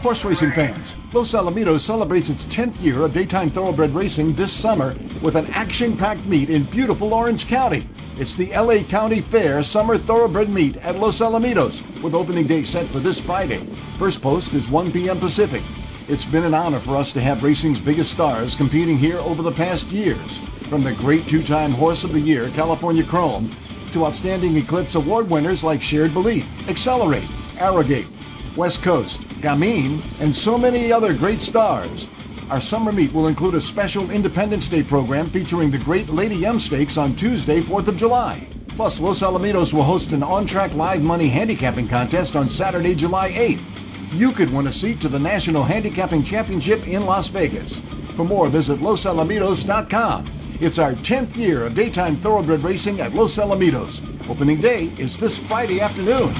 Horse racing fans, Los Alamitos celebrates its 10th year of daytime thoroughbred racing this summer with an action-packed meet in beautiful Orange County. It's the LA County Fair Summer Thoroughbred Meet at Los Alamitos with opening day set for this Friday. First post is 1 p.m. Pacific. It's been an honor for us to have racing's biggest stars competing here over the past years. From the great two-time Horse of the Year, California Chrome, to outstanding Eclipse Award winners like Shared Belief, Accelerate, Arrogate, West Coast, Gamine, and so many other great stars. Our summer meet will include a special Independence Day program featuring the Great Lady M Stakes on Tuesday, 4th of July. Plus, Los Alamitos will host an on-track live money handicapping contest on Saturday, July 8th. You could win a seat to the National Handicapping Championship in Las Vegas. For more, visit losalamitos.com. It's our 10th year of daytime thoroughbred racing at Los Alamitos. Opening day is this Friday afternoon.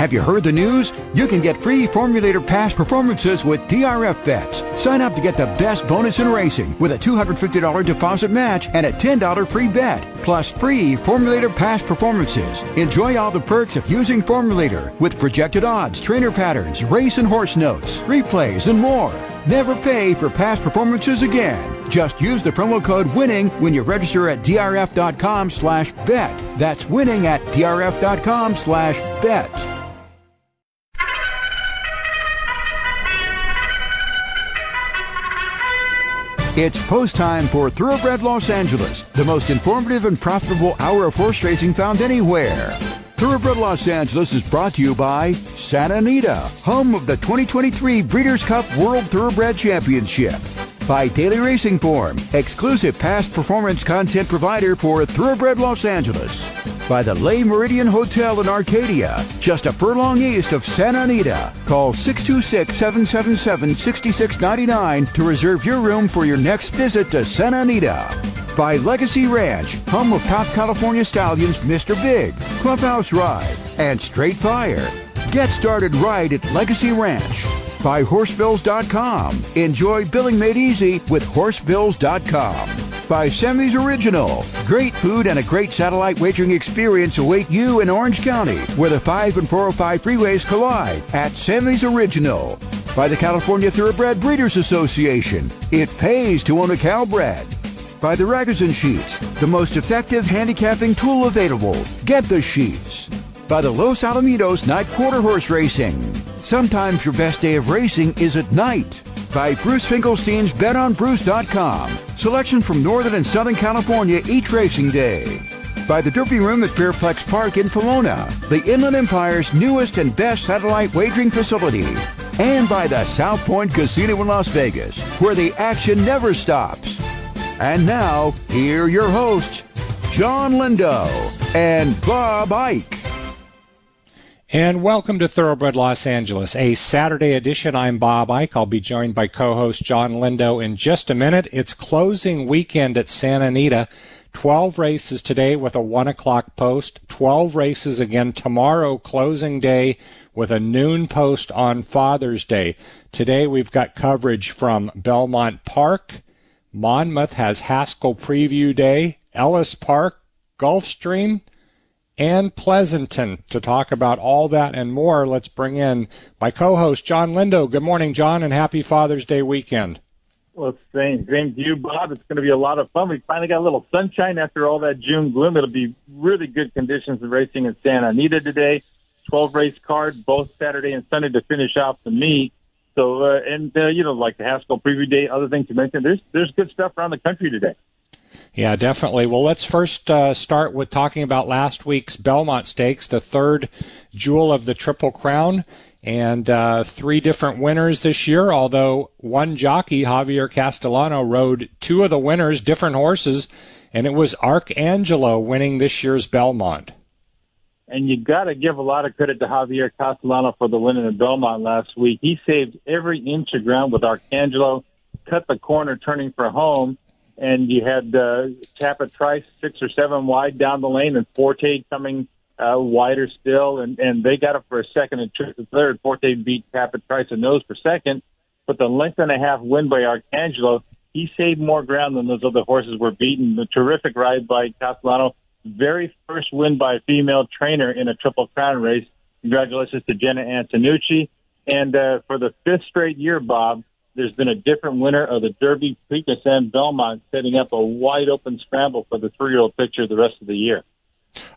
Have you heard the news? You can get free Formulator Pass performances with DRF bets. Sign up to get the best bonus in racing with a $250 deposit match and a $10 free bet, plus free Formulator Pass performances. Enjoy all the perks of using Formulator with projected odds, trainer patterns, race and horse notes, replays, and more. Never pay for past performances again. Just use the promo code WINNING when you register at drf.com slash bet. That's winning at drf.com slash bet. It's post time for Thoroughbred Los Angeles, the most informative and profitable hour of horse racing found anywhere. Thoroughbred Los Angeles is brought to you by Santa Anita, home of the 2023 Breeders' Cup World Thoroughbred Championship. By Daily Racing Form, exclusive past performance content provider for Thoroughbred Los Angeles. By the Le Méridien Hotel in Arcadia, just a furlong east of Santa Anita. Call 626 777 6699 to reserve your room for your next visit to Santa Anita by Legacy Ranch, home of top California stallions Mr. Big, Clubhouse Ride, and Straight Fire. Get started right at Legacy Ranch. By Horsebills.com. Enjoy billing made easy with Horsebills.com. By Sammy's Original. Great food and a great satellite wagering experience await you in Orange County, where the 5 and 405 freeways collide at Sammy's Original. By the California Thoroughbred Breeders Association. It pays to own a Calbred by the Ragozin Sheets, the most effective handicapping tool available. Get the sheets. By the Los Alamitos Night Quarter Horse Racing. Sometimes your best day of racing is at night. By Bruce Finkelstein's BetOnBruce.com. Selection from Northern and Southern California each racing day. By the Derby Room at Fairplex Park in Pomona, the Inland Empire's newest and best satellite wagering facility. And by the South Point Casino in Las Vegas, where the action never stops. And now, here are your hosts, Jon Lindo and Bob Ike. And welcome to Thoroughbred Los Angeles, a Saturday edition. I'm Bob Ike. I'll be joined by co-host Jon Lindo in just a minute. It's closing weekend at Santa Anita. 12 races today with a 1 o'clock post. 12 races again tomorrow, closing day with a noon post on Father's Day. Today we've got coverage from Belmont Park. Monmouth has Haskell Preview Day. Ellis Park, Gulfstream, and Pleasanton. To talk about all that and more, let's bring in my co-host Jon Lindo. Good morning, Jon, and happy Father's Day weekend. Well, same, same to you, Bob. It's going to be a lot of fun. We finally got a little sunshine after all that June gloom. It'll be really good conditions of racing in Santa Anita today. 12 race card, both Saturday and Sunday to finish off the meet. So, uh, and uh, you know, like the Haskell Preview Day, other things you mentioned. There's there's good stuff around the country today. Yeah, definitely. Well, let's first uh, start with talking about last week's Belmont Stakes, the third jewel of the Triple Crown, and uh, three different winners this year. Although one jockey, Javier Castellano, rode two of the winners, different horses, and it was Arcangelo winning this year's Belmont. And you got to give a lot of credit to Javier Castellano for the win in Belmont last week. He saved every inch of ground with Arcangelo, cut the corner turning for home, and you had uh, Tapit Trice six or seven wide down the lane, and Forte coming uh, wider still, and, and they got it for a second and the third. Forte beat Tapit Trice a nose per second, but the length and a half win by Arcangelo, he saved more ground than those other horses were beaten. The terrific ride by Castellano very first win by a female trainer in a Triple Crown race. Congratulations to Jena Antonucci. And uh, for the fifth straight year, Bob, there's been a different winner of the Derby, Preakness, and Belmont, setting up a wide open scramble for the three-year-old picture the rest of the year.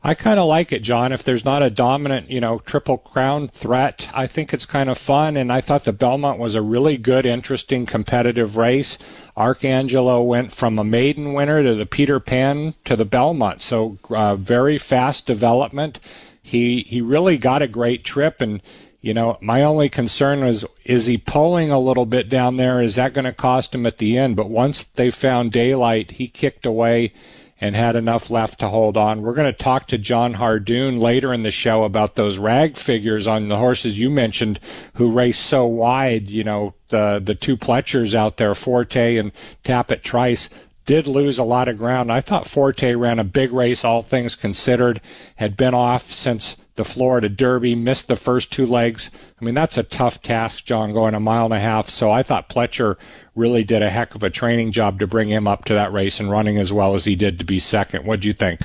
I kind of like it, Jon. If there's not a dominant, you know, triple crown threat, I think it's kind of fun. And I thought the Belmont was a really good, interesting, competitive race. Arcangelo went from a maiden winner to the Peter Pan to the Belmont, so uh, very fast development. He he really got a great trip, and you know, my only concern was is he pulling a little bit down there? Is that going to cost him at the end? But once they found daylight, he kicked away and had enough left to hold on. We're going to talk to John Hardoon later in the show about those rag figures on the horses you mentioned who race so wide. You know, the the two Pletchers out there, Forte and Tapit Trice did lose a lot of ground. I thought Forte ran a big race, all things considered, had been off since the Florida Derby, missed the first two legs. I mean, that's a tough task, Jon, going a mile and a half. So I thought Pletcher really did a heck of a training job to bring him up to that race and running as well as he did to be second. What do you think?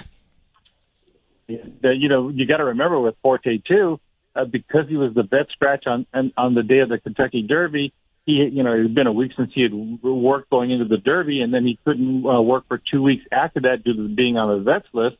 You know, you got to remember with Forte too, uh, because he was the vet scratch on on the day of the Kentucky Derby. He, you know, it had been a week since he had worked going into the Derby, and then he couldn't uh, work for two weeks after that due to being on the vets list.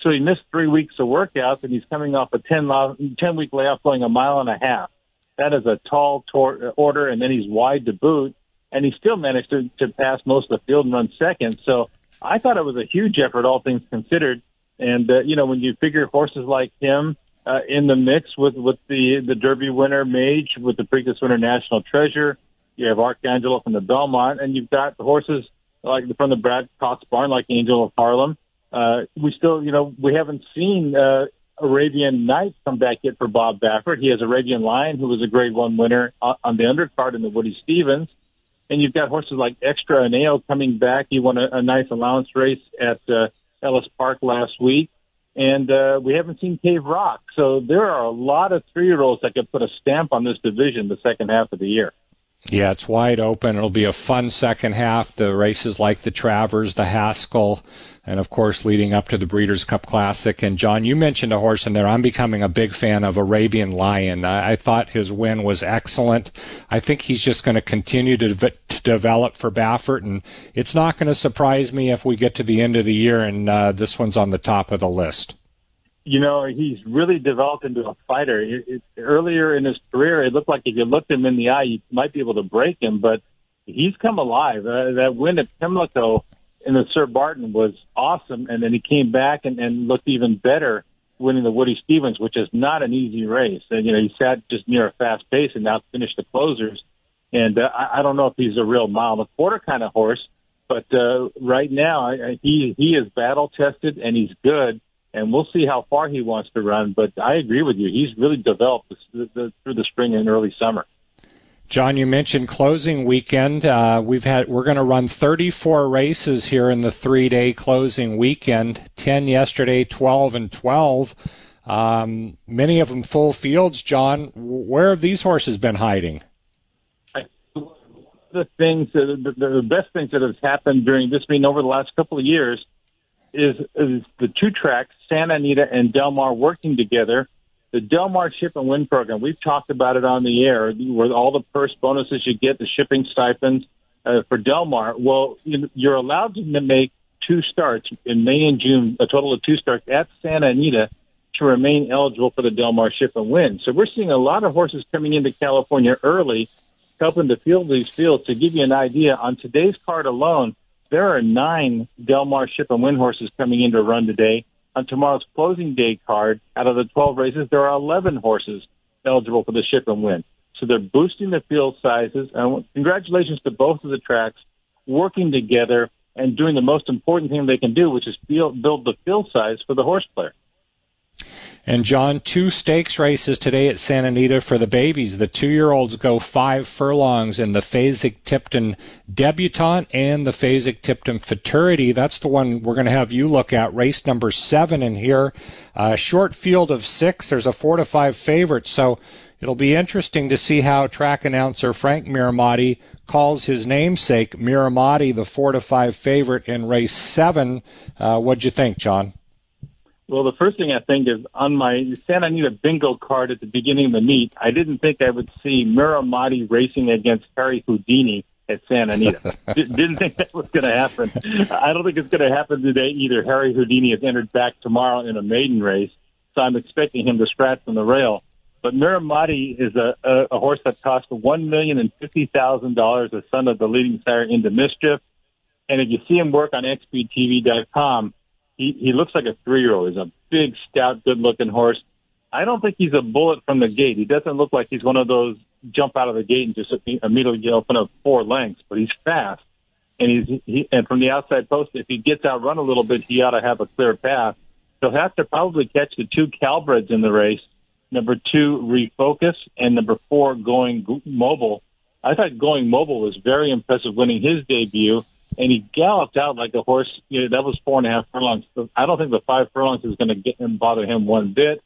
So he missed three weeks of workouts, and he's coming off a 10, lo- 10 week layoff going a mile and a half. That is a tall tor- order, and then he's wide to boot, and he still managed to, to pass most of the field and run second. So I thought it was a huge effort, all things considered. And, uh, you know, when you figure horses like him uh, in the mix with, with the, the Derby winner, Mage, with the Preakness winner, National Treasure, you have Arcangelo from the Belmont, and you've got the horses like from the Brad Cox barn, like Angel of Harlem, uh, we still, you know, we haven't seen uh, Arabian Night come back yet for Bob Baffert. He has Arabian Lion, who was a Grade One winner on the undercard in the Woody Stephens, and you've got horses like Extra Anejo coming back. He won a, a nice allowance race at uh, Ellis Park last week, and uh, we haven't seen Cave Rock. So there are a lot of three-year-olds that could put a stamp on this division the second half of the year. Yeah, it's wide open. It'll be a fun second half. The races like the Travers, the Haskell, and of course leading up to the Breeders' Cup Classic. And Jon, you mentioned a horse in there. I'm becoming a big fan of Arabian Lion. I, I thought his win was excellent. I think he's just going to continue to, to, develop for Baffert, and it's not going to surprise me if we get to the end of the year and uh, this one's on the top of the list you know, he's really developed into a fighter. It, it, earlier in his career, it looked like if you looked him in the eye, you might be able to break him, but he's come alive. Uh, that win at Pimlico in the Sir Barton was awesome, and then he came back and, and looked even better winning the Woody Stephens, which is not an easy race. And, you know, he sat just near a fast pace and now finished the closers. And uh, I, I don't know if he's a real mile and a quarter kind of horse, but uh, right now I, he he is battle tested and he's good and we'll see how far he wants to run. But I agree with you; he's really developed the, the, through the spring and early summer. Jon, you mentioned closing weekend. Uh, we've had we're going to run 34 races here in the three-day closing weekend. 10 yesterday, 12 and 12. Um, many of them full fields. Jon, where have these horses been hiding? The things, the, best things that have happened during this mean over the last couple of years is, is the two tracks, Santa Anita and Del Mar, working together. The Del Mar Ship and Win program, we've talked about it on the air, where all the purse bonuses you get, the shipping stipends uh, for Del Mar. Well, you're allowed to make two starts in May and June, a total of two starts at Santa Anita to remain eligible for the Del Mar Ship and Win. So we're seeing a lot of horses coming into California early helping to field these fields. To give you an idea, on today's card alone, there are nine Del Mar Ship and Win horses coming in to run today. On tomorrow's closing day card, out of the 12 races, there are 11 horses eligible for the Ship and Win. So they're boosting the field sizes. And congratulations to both of the tracks working together and doing the most important thing they can do, which is build, build the field size for the horse player. And Jon, two stakes races today at Santa Anita for the babies. The two-year-olds go five furlongs in the Fasig-Tipton Debutante and the Fasig-Tipton Futurity. That's the one we're going to have you look at. Race number seven in here. Uh, short field of six. There's a four to five favorite. So it'll be interesting to see how track announcer Frank Mirahmadi calls his namesake Mirahmadi the four to five favorite in race seven. Uh, what'd you think, Jon? Well, the first thing I think is on my Santa Anita bingo card at the beginning of the meet, I didn't think I would see Mirahmadi racing against Harry Houdini at Santa Anita. didn't think that was going to happen. I don't think it's going to happen today either. Harry Houdini has entered back tomorrow in a maiden race, so I'm expecting him to scratch from the rail. But Mirahmadi is a, a, a horse that cost one million and fifty thousand dollars, a son of the leading sire into mischief. And if you see him work on XBTV.com, he, he looks like a three year old. He's a big, stout, good looking horse. I don't think he's a bullet from the gate. He doesn't look like he's one of those jump out of the gate and just immediately open up four lengths, but he's fast. And he's, he, and from the outside post, if he gets outrun a little bit, he ought to have a clear path. He'll have to probably catch the two Calbreds in the race. Number two, refocus, and number four, going mobile. I thought going mobile was very impressive, winning his debut and he galloped out like a horse. You know, that was four and a half furlongs. I don't think the five furlongs is going to get him bother him one bit.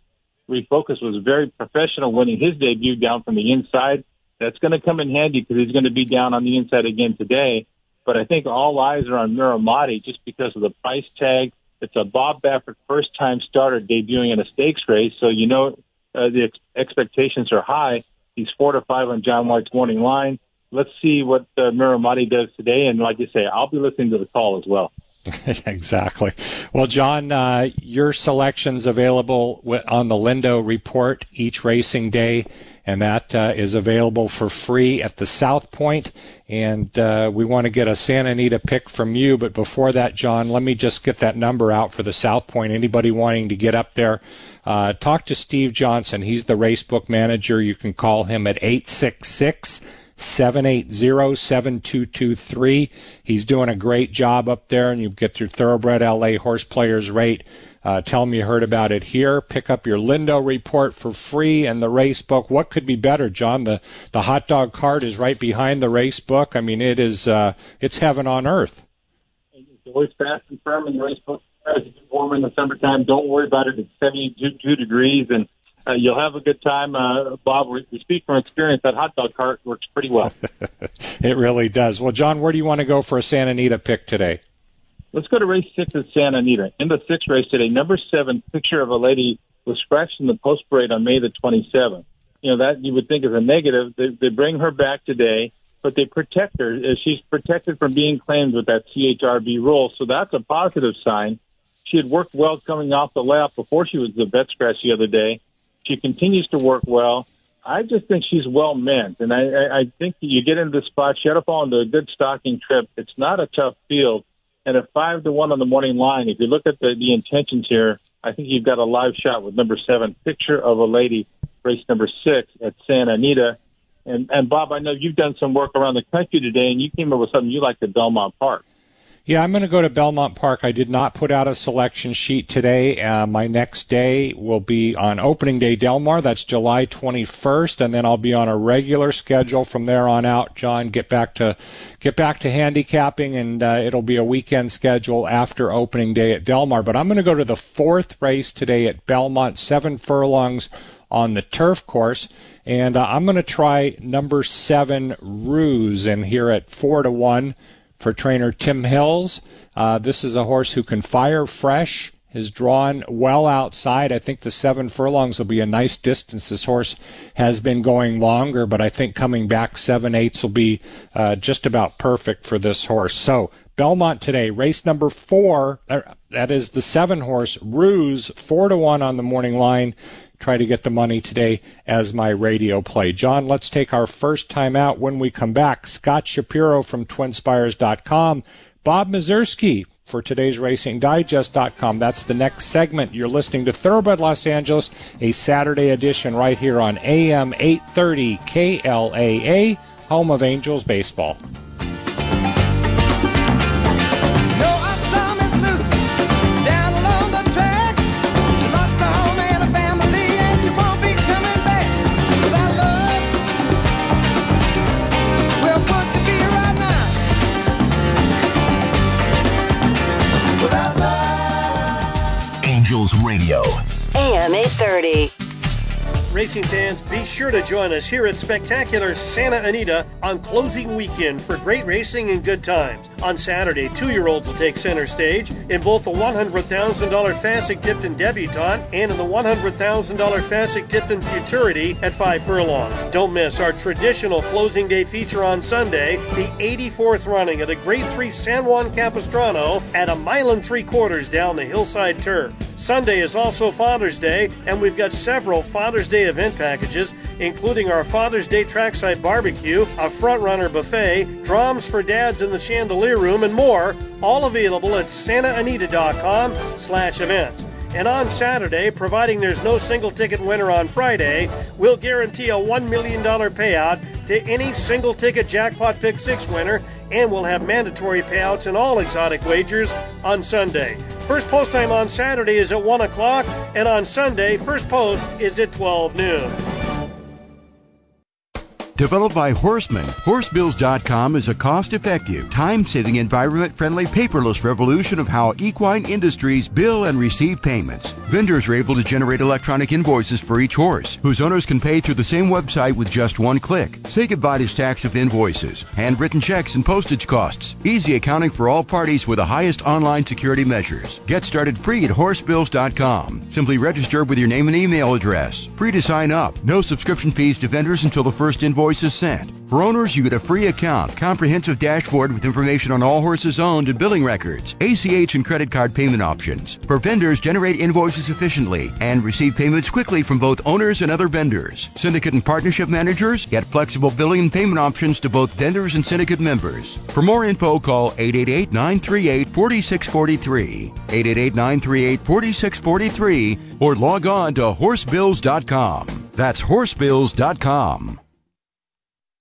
Refocus was very professional, winning his debut down from the inside. That's going to come in handy because he's going to be down on the inside again today. But I think all eyes are on Mirahmadi just because of the price tag. It's a Bob Baffert first time starter debuting in a stakes race, so you know uh, the ex- expectations are high. He's four to five on Jon White's morning line let's see what uh, Mirahmadi does today. And like you say, I'll be listening to the call as well. exactly. Well, Jon, uh, your selection's available on the Lindo report each racing day, and that uh, is available for free at the South Point. And uh, we want to get a Santa Anita pick from you. But before that, Jon, let me just get that number out for the South Point. Anybody wanting to get up there, uh, talk to Steve Johnson. He's the racebook manager. You can call him at 866- 780-7223. He's doing a great job up there, and you get your Thoroughbred LA Horse Players rate. Uh, tell him you heard about it here. Pick up your Lindo report for free and the race book. What could be better, Jon? The the hot dog cart is right behind the race book. I mean, it is uh, it's heaven on earth. It's always fast and firm in the race book. It's warm in the summertime. Don't worry about it. It's 72 degrees and uh, you'll have a good time. Uh, Bob, we, speak from experience. That hot dog cart works pretty well. it really does. Well, Jon, where do you want to go for a Santa Anita pick today? Let's go to race six at Santa Anita. In the sixth race today, number seven, picture of a lady was scratched in the post parade on May the 27th. You know, that you would think is a negative. They, they bring her back today, but they protect her. Uh, she's protected from being claimed with that CHRB rule. So that's a positive sign. She had worked well coming off the lap before she was the vet scratch the other day. She continues to work well. I just think she's well meant, and I, I, I think you get into the spot. She had to fall into a good stocking trip. It's not a tough field, and at five to one on the morning line, if you look at the the intentions here, I think you've got a live shot with number seven, picture of a lady, race number six at Santa Anita. And and Bob, I know you've done some work around the country today, and you came up with something you like at Belmont Park. Yeah, I'm going to go to Belmont Park. I did not put out a selection sheet today. Uh, my next day will be on opening day Del Mar. That's July 21st, and then I'll be on a regular schedule from there on out. Jon, get back to get back to handicapping, and uh, it'll be a weekend schedule after opening day at Del Mar. But I'm going to go to the fourth race today at Belmont, seven furlongs on the turf course. And uh, I'm going to try number seven Ruse in here at four to one for trainer Tim Hills. Uh, this is a horse who can fire fresh, is drawn well outside. I think the seven furlongs will be a nice distance. This horse has been going longer, but I think coming back seven eighths will be uh, just about perfect for this horse. So Belmont today, race number four. Uh, that is the seven horse Ruse, four to one on the morning line. try to get the money today as my radio play. Jon, let's take our first time out when we come back. Scott Shapiro from twinspires.com, Bob Mieszerski for today's racing racingdigest.com. That's the next segment. You're listening to Thoroughbred Los Angeles, a Saturday edition right here on AM 830 KLAA, home of Angels baseball. Racing fans, be sure to join us here at spectacular Santa Anita on closing weekend for great racing and good times. On Saturday, two year olds will take center stage in both the $100,000 Fasig-Tipton Debutante and in the $100,000 Fasig-Tipton Futurity at 5 furlongs. Don't miss our traditional closing day feature on Sunday, the 84th running of the Grade 3 San Juan Capistrano at a mile and three quarters down the hillside turf. Sunday is also Father's Day, and we've got several Father's Day event packages, including our Father's Day trackside barbecue, a front runner buffet, drums for dads in the chandelier room, and more, all available at santaanita.com slash events. And on Saturday, providing there's no single ticket winner on Friday, we'll guarantee a $1 million payout to any single ticket jackpot pick six winner, and we'll have mandatory payouts in all exotic wagers on Sunday. First post time on Saturday is at 1 o'clock, and on Sunday, first post is at 12 noon. Developed by Horseman, Horsebills.com is a cost effective, time saving, environment friendly, paperless revolution of how equine industries bill and receive payments. Vendors are able to generate electronic invoices for each horse, whose owners can pay through the same website with just one click. Say goodbye to stacks of invoices, handwritten checks, and postage costs. Easy accounting for all parties with the highest online security measures. Get started free at Horsebills.com. Simply register with your name and email address. Free to sign up. No subscription fees to vendors until the first invoice is sent. For owners, you get a free account, comprehensive dashboard with information on all horses owned and billing records, ACH and credit card payment options. For vendors, generate invoices efficiently and receive payments quickly from both owners and other vendors. Syndicate and partnership managers get flexible billing and payment options to both vendors and syndicate members. For more info, call 888 938 4643, 888 938 4643, or log on to horsebills.com. That's horsebills.com.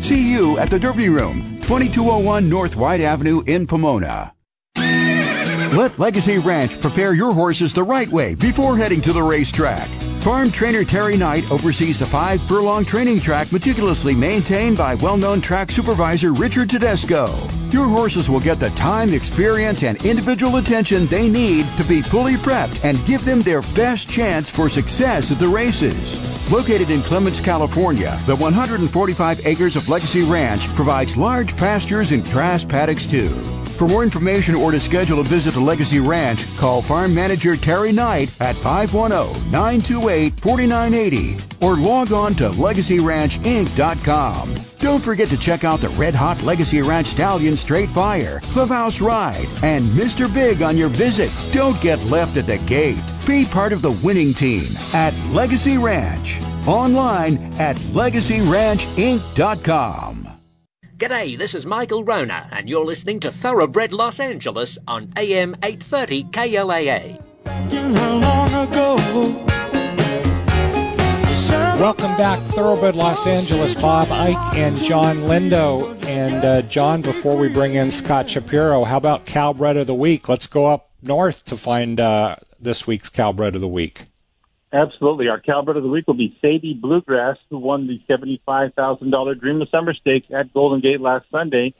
See you at the Derby Room, 2201 North White Avenue in Pomona. Let Legacy Ranch prepare your horses the right way before heading to the racetrack. Farm trainer Terry Knight oversees the five furlong training track meticulously maintained by well known track supervisor Richard Tedesco. Your horses will get the time, experience, and individual attention they need to be fully prepped and give them their best chance for success at the races. Located in Clements, California, the 145 acres of Legacy Ranch provides large pastures and grass paddocks too. For more information or to schedule a visit to Legacy Ranch, call Farm Manager Terry Knight at 510-928-4980 or log on to LegacyRanchInc.com. Don't forget to check out the red hot Legacy Ranch Stallion Straight Fire, Clubhouse Ride, and Mr. Big on your visit. Don't get left at the gate. Be part of the winning team at Legacy Ranch. Online at LegacyRanchInc.com. G'day, this is Michael Wrona, and you're listening to Thoroughbred Los Angeles on AM 830 KLAA. Welcome back, Thoroughbred Los Angeles. Bob Ike and Jon Lindo. And uh, Jon, before we bring in Scott Shapiro, how about Calbred of the Week? Let's go up north to find uh, this week's Calbred of the Week. Absolutely. Our Calbred of the Week will be Sadie Bluegrass, who won the $75,000 Dream of Summer Stake at Golden Gate last Sunday.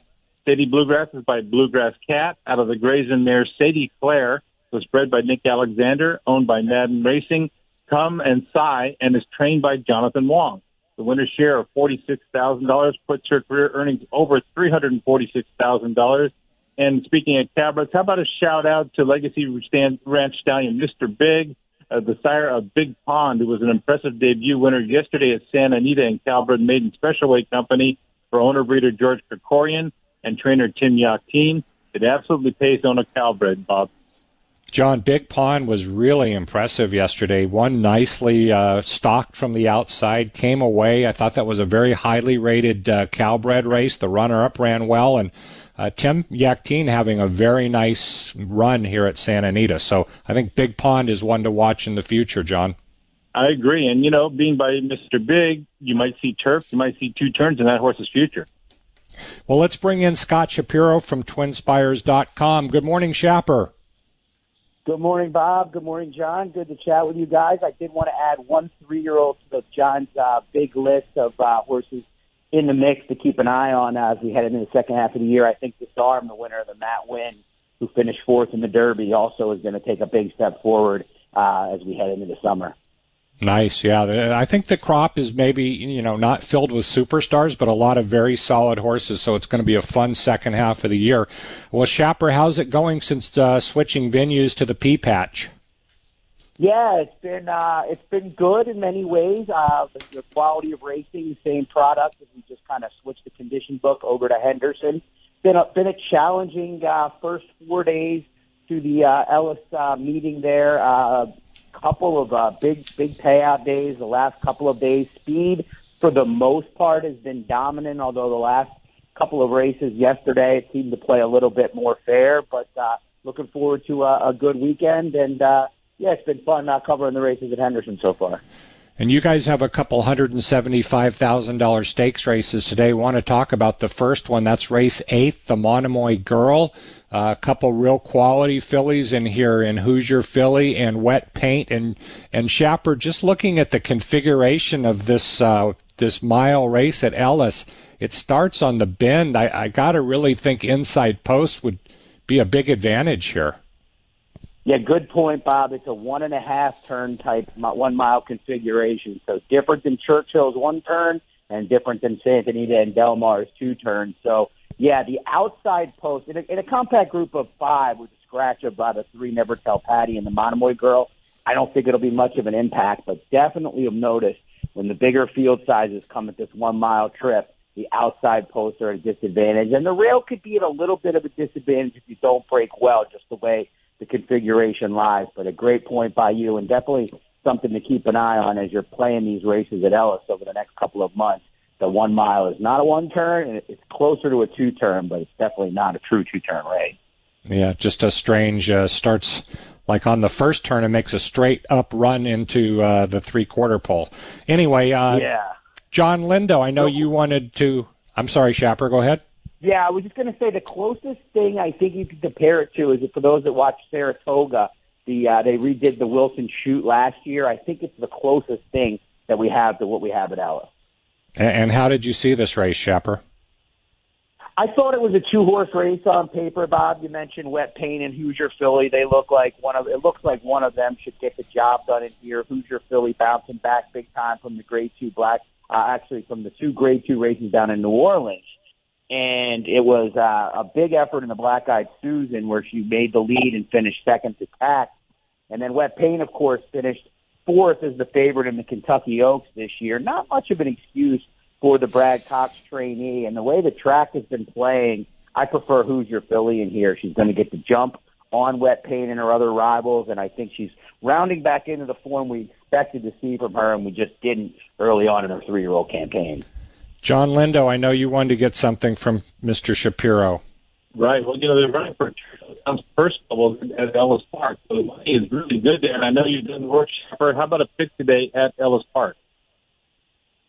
Sadie Bluegrass is by Bluegrass Cat out of the Grayson mare Sadie Claire, was bred by Nick Alexander, owned by Madden Racing, Come and Sigh, and is trained by Jonathan Wong. The winner's share of $46,000 puts her career earnings over $346,000. And speaking of Calbreds, how about a shout out to Legacy Ranch Stallion Mr. Big, uh, the sire of Big Pond, who was an impressive debut winner yesterday at Santa Anita and Calbred Maiden Special Weight Company for owner breeder George Krikorian and trainer Tim Yakteen. It absolutely pays on a Calbred, Bob. Jon, Big Pond was really impressive yesterday. One nicely uh, stalked from the outside, came away. I thought that was a very highly rated uh, Calbred race. The runner-up ran well, and uh, Tim Yakteen having a very nice run here at Santa Anita. So I think Big Pond is one to watch in the future, John. I agree. And, you know, being by Mr. Big, you might see turf, you might see two turns in that horse's future. Well, let's bring in Scott Shapiro from twinspires.com. Good morning, Shapper. Good morning, Bob. Good morning, Jon. Good to chat with you guys. I did want to add one three-year-old to Jon's uh, big list of uh, horses in the mix to keep an eye on uh, as we head into the second half of the year. I think Disarm, the winner of the Matt Winn, who finished fourth in the Derby, also is going to take a big step forward uh, as we head into the summer. Nice, yeah. I think the crop is maybe you know not filled with superstars, but a lot of very solid horses. So it's going to be a fun second half of the year. Well, Shapper, how's it going since uh, switching venues to the Pea Patch? Yeah, it's been uh, it's been good in many ways. Uh, the quality of racing, same product. We just kind of switched the condition book over to Henderson. Been a been a challenging uh, first four days to the uh, Ellis uh, meeting there. Uh, couple of uh, big big payout days. The last couple of days, speed for the most part has been dominant. Although the last couple of races yesterday it seemed to play a little bit more fair. But uh, looking forward to a, a good weekend and. Uh, yeah, it's been fun uh, covering the races at Henderson so far. And you guys have a couple hundred and seventy-five thousand dollar stakes races today. Want to talk about the first one? That's race eight, the Monomoy Girl. A couple real quality fillies in here in Hoosier Philly and Wet Paint and and Shapper. Just looking at the configuration of this uh, this mile race at Ellis, it starts on the bend. I, I got to really think inside post would be a big advantage here. Yeah, good point, Bob. It's a one and a half turn type one mile configuration. So different than Churchill's one turn and different than Santa Anita and Del Mar's two turns. So yeah, the outside post in a, in a compact group of five with a scratch of about a three Never Tell Patty and the Monomoy girl. I don't think it'll be much of an impact, but definitely you'll notice when the bigger field sizes come at this one mile trip, the outside posts are at a disadvantage. And the rail could be at a little bit of a disadvantage if you don't break well, just the way the configuration lies. But a great point by you, and definitely something to keep an eye on as you're playing these races at Ellis over the next couple of months. The one mile is not a one turn, and it's closer to a two turn, but it's definitely not a true two turn race. Yeah, just a strange uh, starts like on the first turn and makes a straight up run into uh, the three quarter pole. Anyway, uh, yeah. Jon Lindo, I know you wanted to. I'm sorry, Shapper. Go ahead. Yeah, I was just going to say the closest thing I think you could compare it to is for those that watch Saratoga, the uh, they redid the Wilson Chute last year. I think it's the closest thing that we have to what we have at Ellis. And how did you see this race, Shapper? I thought it was a two horse race on paper, Bob. You mentioned Wet Paint and Hoosier Philly. They look like one of it looks like one of them should get the job done in here. Hoosier Philly bouncing back big time from the grade two black uh, actually from the two grade two races down in New Orleans and it was uh, a big effort in the Black Eyed Susan where she made the lead and finished second to Tack. And then Wet Paint, of course, finished fourth as the favorite in the Kentucky Oaks this year. Not much of an excuse for the Brad Cox trainee. And the way the track has been playing, I prefer Hoosier Philly in here. She's going to get the jump on Wet Paint and her other rivals, and I think she's rounding back into the form we expected to see from her, and we just didn't early on in her three-year-old campaign. Jon Lindo, I know you wanted to get something from Mr. Shapiro. Right. Well, you know, they're running for first level at Ellis Park, so the money is really good there. And I know you've done work, Shepard. How about a pick today at Ellis Park?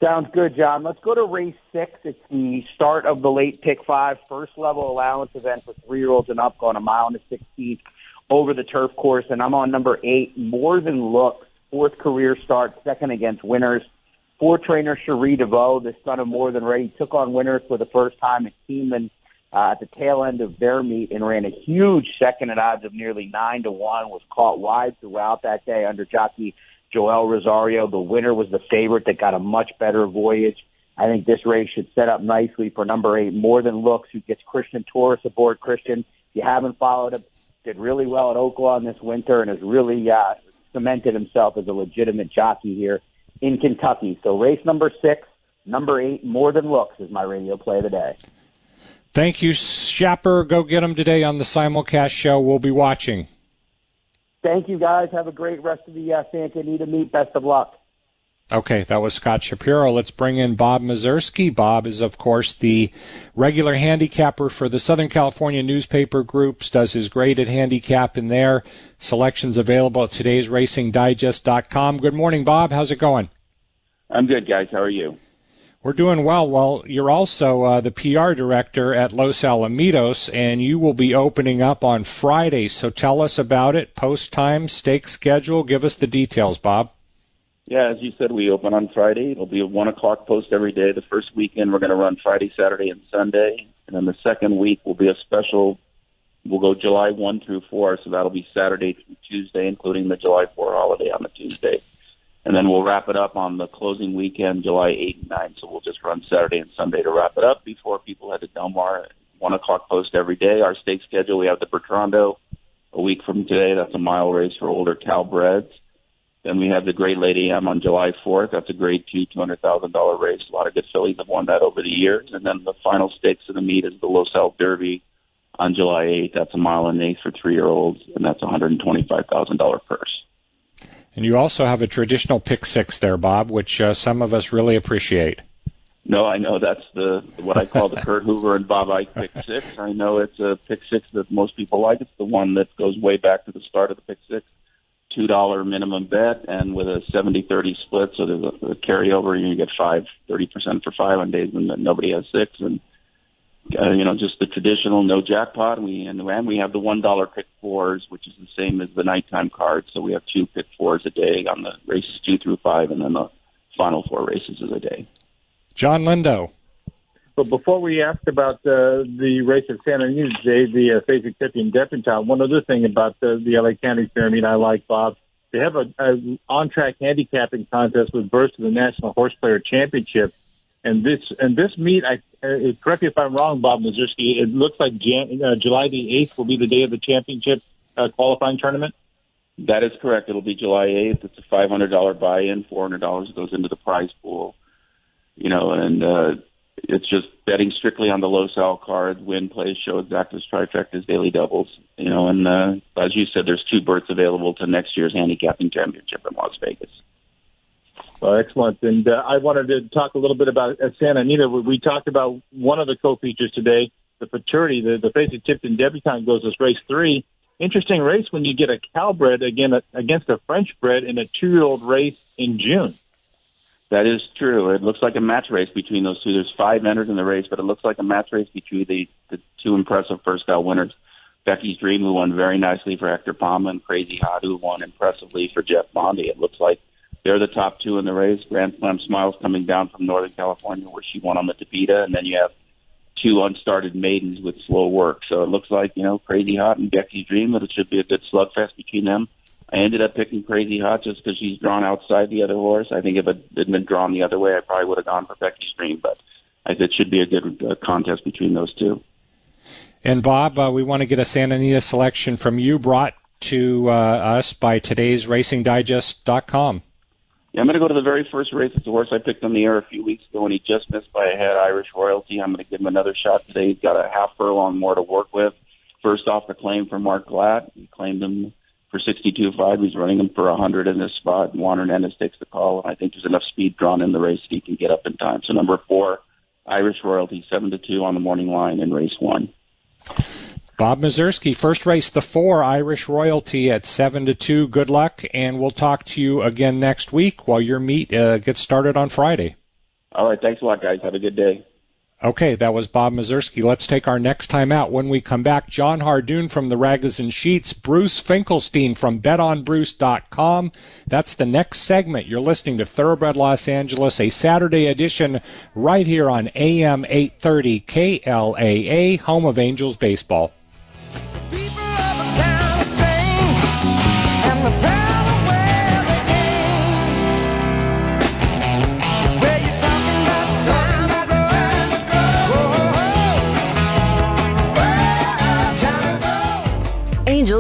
Sounds good, Jon. Let's go to race six. It's the start of the late pick five, first level allowance event for three year olds and up, going a mile and a 16 over the turf course. And I'm on number eight, More Than Looks, fourth career start, second against winners. For trainer Cherie DeVaux, the son of More Than Ready, took on winners for the first time at Keeneland uh, at the tail end of their meet and ran a huge second at odds of nearly nine to one. Was caught wide throughout that day under jockey Joel Rosario. The winner was the favorite that got a much better voyage. I think this race should set up nicely for number eight, More Than Looks, who gets Christian Torres aboard. Christian, if you haven't followed him, did really well at Oaklawn this winter and has really uh, cemented himself as a legitimate jockey here in Kentucky. So race number six, number eight, More Than Looks is my radio play of the day. Thank you, Shapper. Go get them today on the simulcast show. We'll be watching. Thank you, guys. Have a great rest of the uh, Santa Anita meet. Best of luck. Okay, that was Scott Shapiro. Let's bring in Bob Mieszerski. Bob is, of course, the regular handicapper for the Southern California newspaper groups, does his grade at handicap in there. Selections available at today's racingdigest.com. Good morning, Bob. How's it going? I'm good, guys. How are you? We're doing well. Well, you're also uh, the PR director at Los Alamitos, and you will be opening up on Friday. So tell us about it, post time, stake schedule. Give us the details, Bob. Yeah, as you said, we open on Friday. It'll be a one o'clock post every day. The first weekend, we're going to run Friday, Saturday, and Sunday. And then the second week will be a special. We'll go July 1 through 4, so that'll be Saturday through Tuesday, including the July 4 holiday on the Tuesday. And then we'll wrap it up on the closing weekend, July 8 and 9. So we'll just run Saturday and Sunday to wrap it up before people head to Del Mar. One o'clock post every day. Our stake schedule, we have the Bertrando a week from today. That's a mile race for older Calbreds. Then we have the Great Lady M on July 4th. That's a grade two, $200,000 race. A lot of good fillies have won that over the years. And then the final stakes of the meet is the Los Al Derby on July 8th. That's a mile and eighth for three year olds, and that's a $125,000 purse. And you also have a traditional pick six there, Bob, which uh, some of us really appreciate. No, I know that's the what I call the Kurt Hoover and Bob Ike pick six. I know it's a pick six that most people like. It's the one that goes way back to the start of the pick six. Two dollar minimum bet and with a 70-30 split, so there's a, a carryover. You get five, thirty percent for five on days when nobody has six, and uh, you know, just the traditional no jackpot. We and, and we have the one dollar pick fours, which is the same as the nighttime card. So we have two pick fours a day on the races two through five, and then the final four races of the day. Jon Lindo. But before we ask about uh, the race at Santa Anita today, the uh, Fasig-Tipton Debutante, one other thing about the, the LA County Fair meet I like, Bob, they have a, a on-track handicapping contest with berths to the National Horse Player Championship. And this and this meet, I uh, correct me if I'm wrong, Bob Mieszerski. It looks like Jan, uh, July the eighth will be the day of the championship uh, qualifying tournament. That is correct. It'll be July eighth. It's a five hundred dollar buy-in. Four hundred dollars goes into the prize pool. You know, and uh, it's just betting strictly on the Los Al card. Win, plays, show, exactas, trifectas, daily doubles. You know, and uh, as you said, there's two berths available to next year's handicapping championship in Las Vegas. Well, excellent. And uh, I wanted to talk a little bit about uh, Santa Anita. We, talked about one of the co-features today, the Futurity. The, the Fasig-Tipton Debutante goes as race three. Interesting race when you get a Calbred again against a French bred in a two-year-old race in June. That is true. It looks like a match race between those two. There's five entered in the race, but it looks like a match race between the, the two impressive first out winners. Becky's Dream, who won very nicely for Hector Palma, and Crazy Hot, who won impressively for Jeff Bonde. It looks like they're the top two in the race. Grand Slam Smiles coming down from Northern California where she won on the Tapeta, and then you have two unstarted maidens with slow work. So it looks like, you know, Crazy Hot and Becky's Dream that it should be a good slugfest between them. I ended up picking Crazy Hot just because she's drawn outside the other horse. I think if it had been drawn the other way, I probably would have gone for Becky's Dream, but I it should be a good uh, contest between those two. And Bob, uh, we want to get a Santa Anita selection from you brought to uh, us by today's RacingDigest.com. Yeah, I'm going to go to the very first race. It's a horse I picked on the air a few weeks ago, and he just missed by a head. Irish Royalty. I'm going to give him another shot today. He's got a half furlong more to work with. First off, the claim from Mark Glatt. He claimed him for 62.5. He's running him for 100 in this spot. Juan Hernandez takes the call, and I think there's enough speed drawn in the race that he can get up in time. So number four, Irish Royalty, seven to two on the morning line in race one. Bob Mieszerski, first race, the four Irish Royalty at seven to two. Good luck, and we'll talk to you again next week while your meet uh, gets started on Friday. All right, thanks a lot, guys. Have a good day. Okay, that was Bob Mieszerski. Let's take our next time out. When we come back, John Hardoon from the Ragozin Sheets, Bruce Finkelstein from BetOnBruce.com. That's the next segment. You're listening to Thoroughbred Los Angeles, a Saturday edition right here on AM 830 KLAA, home of Angels baseball.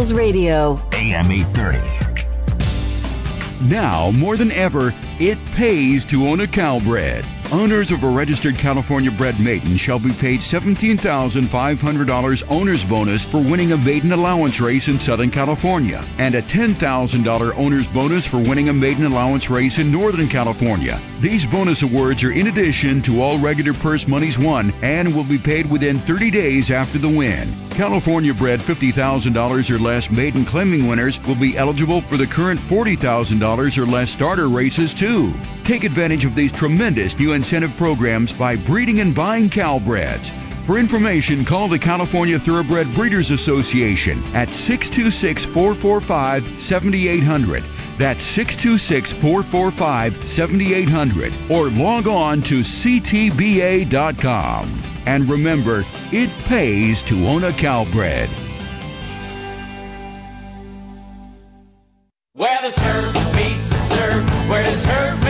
Angels Radio. AM 830. Now, more than ever, it pays to own a Calbred. Owners of a registered California bred maiden shall be paid $17,500 owner's bonus for winning a maiden allowance race in Southern California and a $10,000 owner's bonus for winning a maiden allowance race in Northern California. These bonus awards are in addition to all regular purse monies won and will be paid within 30 days after the win. California bred $50,000 or less maiden claiming winners will be eligible for the current $40,000 or less starter races too. Take advantage of these tremendous new incentive programs by breeding and buying Calbreds. For information, call the California Thoroughbred Breeders Association at 626 445 7800. That's 626 445 7800. Or log on to CTBA.com. And remember, it pays to own a Calbred. Where the turf meets the surf, where the turf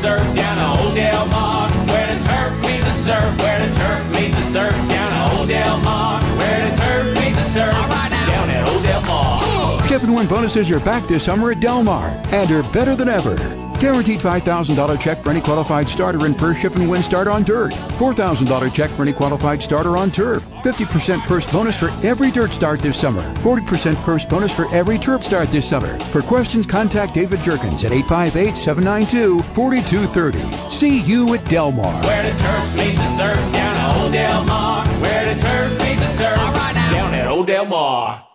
surf down at Old Del Mar. Where the turf meets the surf, where the turf meets the surf down at Old Del Mar. Where the turf meets the surf down at Old Del Mar. Ship win bonuses are back this summer at Del Mar and are better than ever. Guaranteed $5,000 check for any qualified starter in first ship and win start on dirt. $4,000 check for any qualified starter on turf. 50% purse bonus for every dirt start this summer. 40% purse bonus for every turf start this summer. For questions, contact David Jerkins at 858-792-4230. See you at Del Mar. Where the turf meets the surf down at Old Del Mar. Where the turf meets the surf down at Old Del Mar.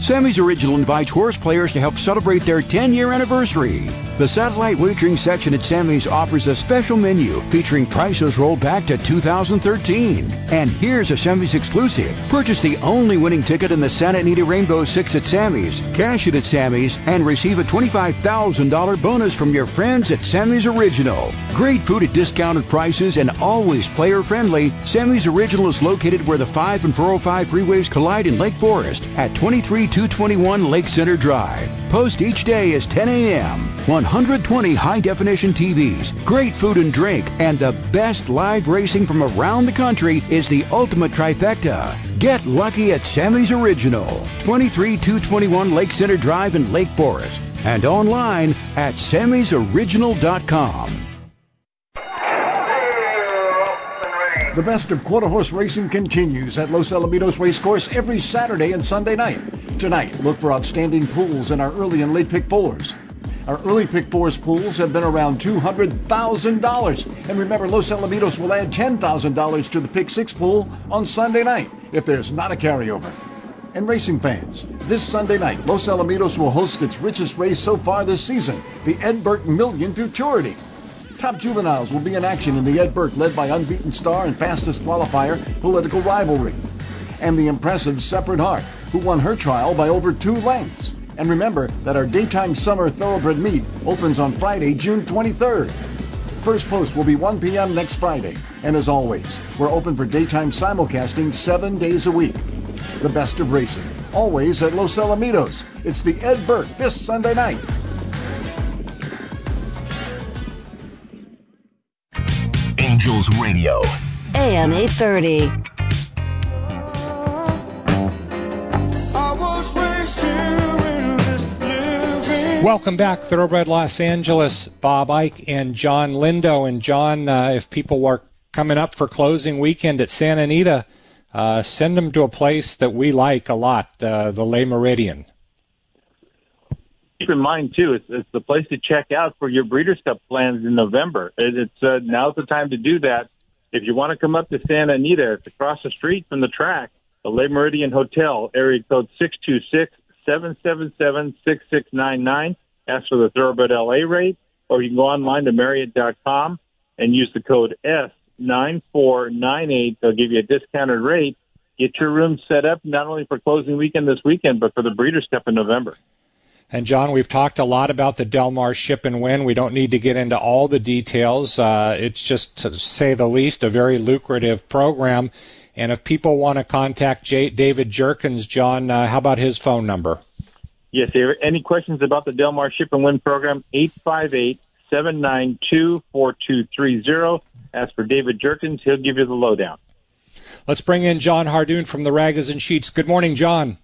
Sammy's Original invites horse players to help celebrate their 10 year anniversary. The satellite wagering section at Sammy's offers a special menu featuring prices rolled back to 2013. And here's a Sammy's exclusive. Purchase the only winning ticket in the Santa Anita Rainbow Six at Sammy's, cash it at Sammy's, and receive a $25,000 bonus from your friends at Sammy's Original. Great food at discounted prices and always player friendly. Sammy's Original is located where the 5 and 405 freeways collide in Lake Forest at 23221 Lake Center Drive. Post each day is 10 a.m. 120 high definition TVs, great food and drink, and the best live racing from around the country is the ultimate trifecta. Get lucky at Sammy's Original, 23221 Lake Center Drive in Lake Forest, and online at sammysoriginal.com. The best of quarter horse racing continues at Los Alamitos Racecourse every Saturday and Sunday night. Tonight, look for outstanding pools in our early and late pick fours. Our early pick fours pools have been around $200,000. And remember, Los Alamitos will add $10,000 to the pick six pool on Sunday night if there's not a carryover. And racing fans, this Sunday night, Los Alamitos will host its richest race so far this season, the Ed Burke Million Futurity. Top juveniles will be in action in the Ed Burke, led by unbeaten star and fastest qualifier, Political Rivalry, and the impressive Separate Heart, who won her trial by over two lengths. And remember that our daytime summer thoroughbred meet opens on Friday, June 23rd. First post will be 1 p.m. next Friday. And as always, we're open for daytime simulcasting seven days a week. The best of racing, always at Los Alamitos. It's the Ed Burke this Sunday night. Angels Radio. AM 830. Welcome back, Thoroughbred Los Angeles. Bob Ike and Jon Lindo. And John, uh, if people are coming up for closing weekend at Santa Anita, uh, send them to a place that we like a lot, uh, the Le Méridien. Keep in mind too, it's, it's the place to check out for your Breeders' Cup plans in November. It, it's uh, now's the time to do that. If you want to come up to Santa Anita, it's across the street from the track, the Le Méridien Hotel, area code six two six seven seven seven six six nine nine. Ask for the Thoroughbred LA rate, or you can go online to Marriott.com and use the code S9498. They'll give you a discounted rate. Get your room set up not only for closing weekend this weekend, but for the Breeders' Cup in November. And John, we've talked a lot about the Del Mar ship and win. We don't need to get into all the details. Uh, it's just, to say the least, a very lucrative program. And if people want to contact J- David Jerkins, John, uh, how about his phone number? Yes, David. Any questions about the Del Mar Ship and Win program? 858-792-4230. Ask for David Jerkins. He'll give you the lowdown. Let's bring in Jon Hardoon from the Ragozin Sheets. Good morning, John.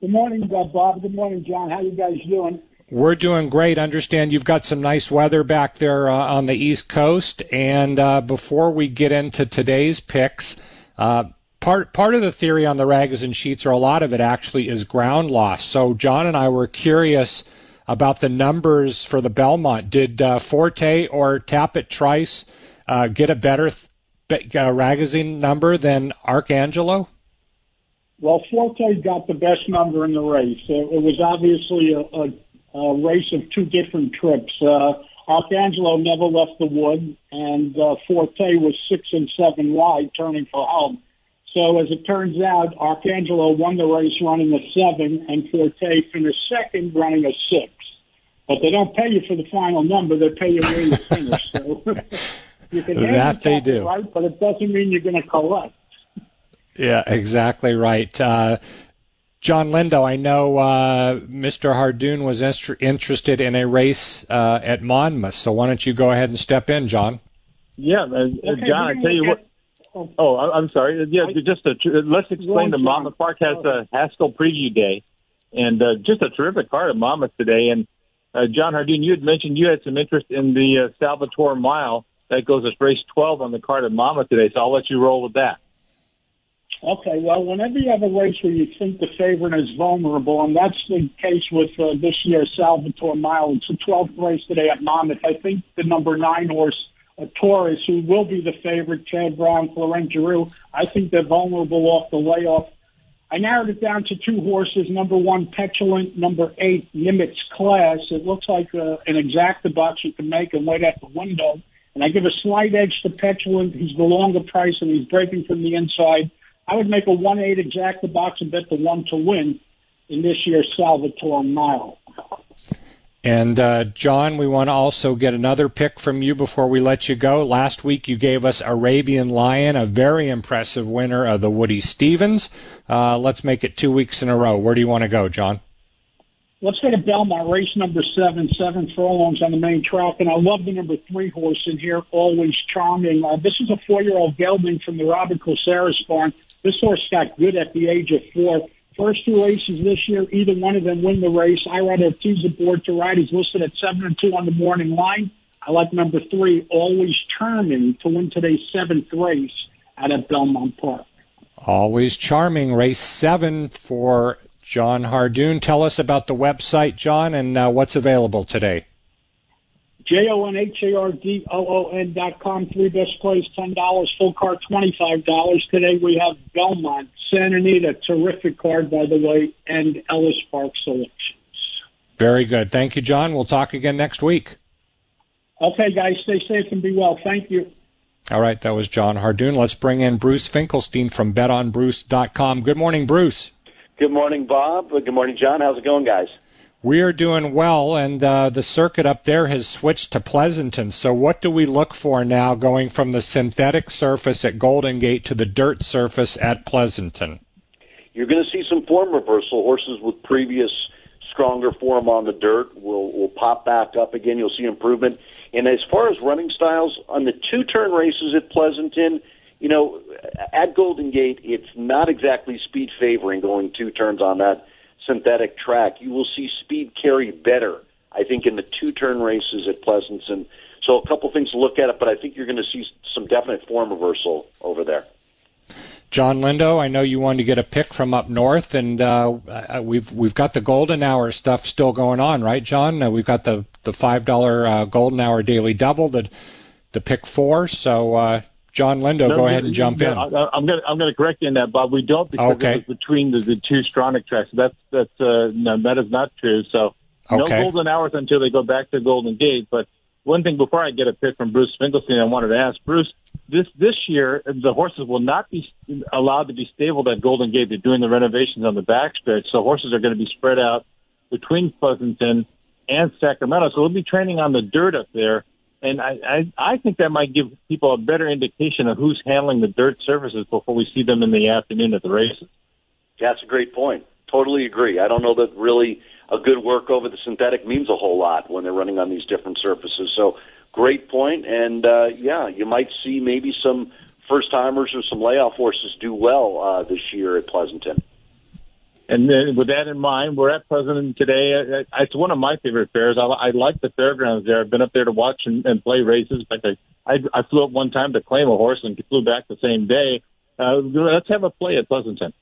Good morning, Bob. Good morning, John. How you guys doing? We're doing great. Understand you've got some nice weather back there uh, on the East Coast. And uh, before we get into today's picks, uh, part part of the theory on the Ragozin Sheets, or a lot of it actually, is ground loss. So John and I were curious about the numbers for the Belmont. Did uh, Forte or Tapit Trice uh, get a better th- uh, Ragozin number than Arcangelo? Well, Forte got the best number in the race. It, it was obviously a, a, a race of two different trips. Uh, Arcangelo never left the wood, and uh, Forte was six and seven wide, turning for home. So as it turns out, Arcangelo won the race running a seven, and Forte finished second running a six. But they don't pay you for the final number; they pay you where you finish. So you can That they do. right? But it doesn't mean you're going to collect. Yeah, exactly right. Uh, Jon Lindo, I know uh, Mr. Hardoon was inst- interested in a race uh, at Monmouth, so why don't you go ahead and step in, John? Yeah, uh, uh, Okay, John, I we tell you what. Oh, I- I'm sorry. Yeah, just a, tr- let's explain. The Wrong Monmouth Park has a Haskell Preview Day, and uh, just a terrific card at Monmouth today. And uh, Jon Hardoon, you had mentioned you had some interest in the uh, Salvatore Mile. That goes as race 12 on the card at Monmouth today, so I'll let you roll with that. Okay, well, whenever you have a race where you think the favorite is vulnerable, and that's the case with uh, this year's Salvatore Mile, it's the 12th race today at Monmouth. I think the number nine horse, uh, Taurus, who will be the favorite, Chad Brown, Florent Geroux, I think they're vulnerable off the layoff. I narrowed it down to two horses. Number one, Petulant. Number eight, Nimitz Class. It looks like uh, an exacta box you can make and wait at the window. And I give a slight edge to Petulant. He's the longer price and he's breaking from the inside. I would make a one eight exacta box and bet the one to win in this year's Salvatore Mile. And uh, John, we want to also get another pick from you before we let you go. Last week you gave us Arabian Lion, a very impressive winner of the Woody Stevens. Uh, let's make it two weeks in a row. Where do you want to go, John? Let's go to Belmont, race number seven, seven furlongs on the main track. And I love the number three horse in here, Always Charming. Uh, this is a four-year-old gelding from the Robert Cosaris barn. This horse got good at the age of four. First two races this year, either one of them win the race. I ride a teaser board to ride. He's listed at seven and two on the morning line. I like number three, Always Charming, to win today's seventh race out at Belmont Park. Always charming. Race seven for Jon Hardoon. Tell us about the website, John, and uh, what's available today. J-O-N-H-A-R-D-O-O-N dot com. Three best plays, $10. Full card, $25. Today we have Belmont, Santa Anita, terrific card, by the way, and Ellis Park selections. Very good. Thank you, John. We'll talk again next week. Okay, guys, stay safe and be well. Thank you. All right, that was Jon Hardoon. Let's bring in Bruce Finkelstein from betonbruce.com. Good morning, Bruce. Good morning, Bob. Good morning, John. How's it going, guys? We are doing well, and uh, the circuit up there has switched to Pleasanton. So, what do we look for now going from the synthetic surface at Golden Gate to the dirt surface at Pleasanton? You're going to see some form reversal. Horses with previous stronger form on the dirt will will pop back up again. You'll see improvement. And as far as running styles on the two turn races at Pleasanton, you know, at Golden Gate, it's not exactly speed favoring going two turns on that synthetic track. You will see speed carry better, I think, in the two turn races at Pleasanton. So a couple things to look at it, but I think you're going to see some definite form reversal over there. Jon Lindo, I know you wanted to get a pick from up north, and uh, we've we've got the golden hour stuff still going on, right, John? Uh, we've got the the five dollar uh, golden hour daily double, the the pick four. So, uh, Jon Lindo, No, go ahead and jump no, in. I, I'm going to I'm going to correct you on that, Bob. We don't because Okay. it was between the, the two Stronach tracks. That's that's uh, no, that is not true. So no Okay. golden hours until they go back to Golden Gate. But one thing before I get a pick from Bruce Finkelstein, I wanted to ask Bruce. This this year, the horses will not be allowed to be stabled at Golden Gate. They're doing the renovations on the backstretch, so horses are going to be spread out between Pleasanton and Sacramento. So we'll be training on the dirt up there. And I, I, I think that might give people a better indication of who's handling the dirt surfaces before we see them in the afternoon at the races. That's a great point. Totally agree. I don't know that really a good work over the synthetic means a whole lot when they're running on these different surfaces. So great point. And uh, yeah, you might see maybe some first timers or some layoff horses do well uh, this year at Pleasanton. And then with that in mind, we're at Pleasanton today. It's one of my favorite fairs. I, I like the fairgrounds there. I've been up there to watch and, and play races. In fact, I, I, I flew up one time to claim a horse and flew back the same day. Uh, let's have a play at Pleasanton.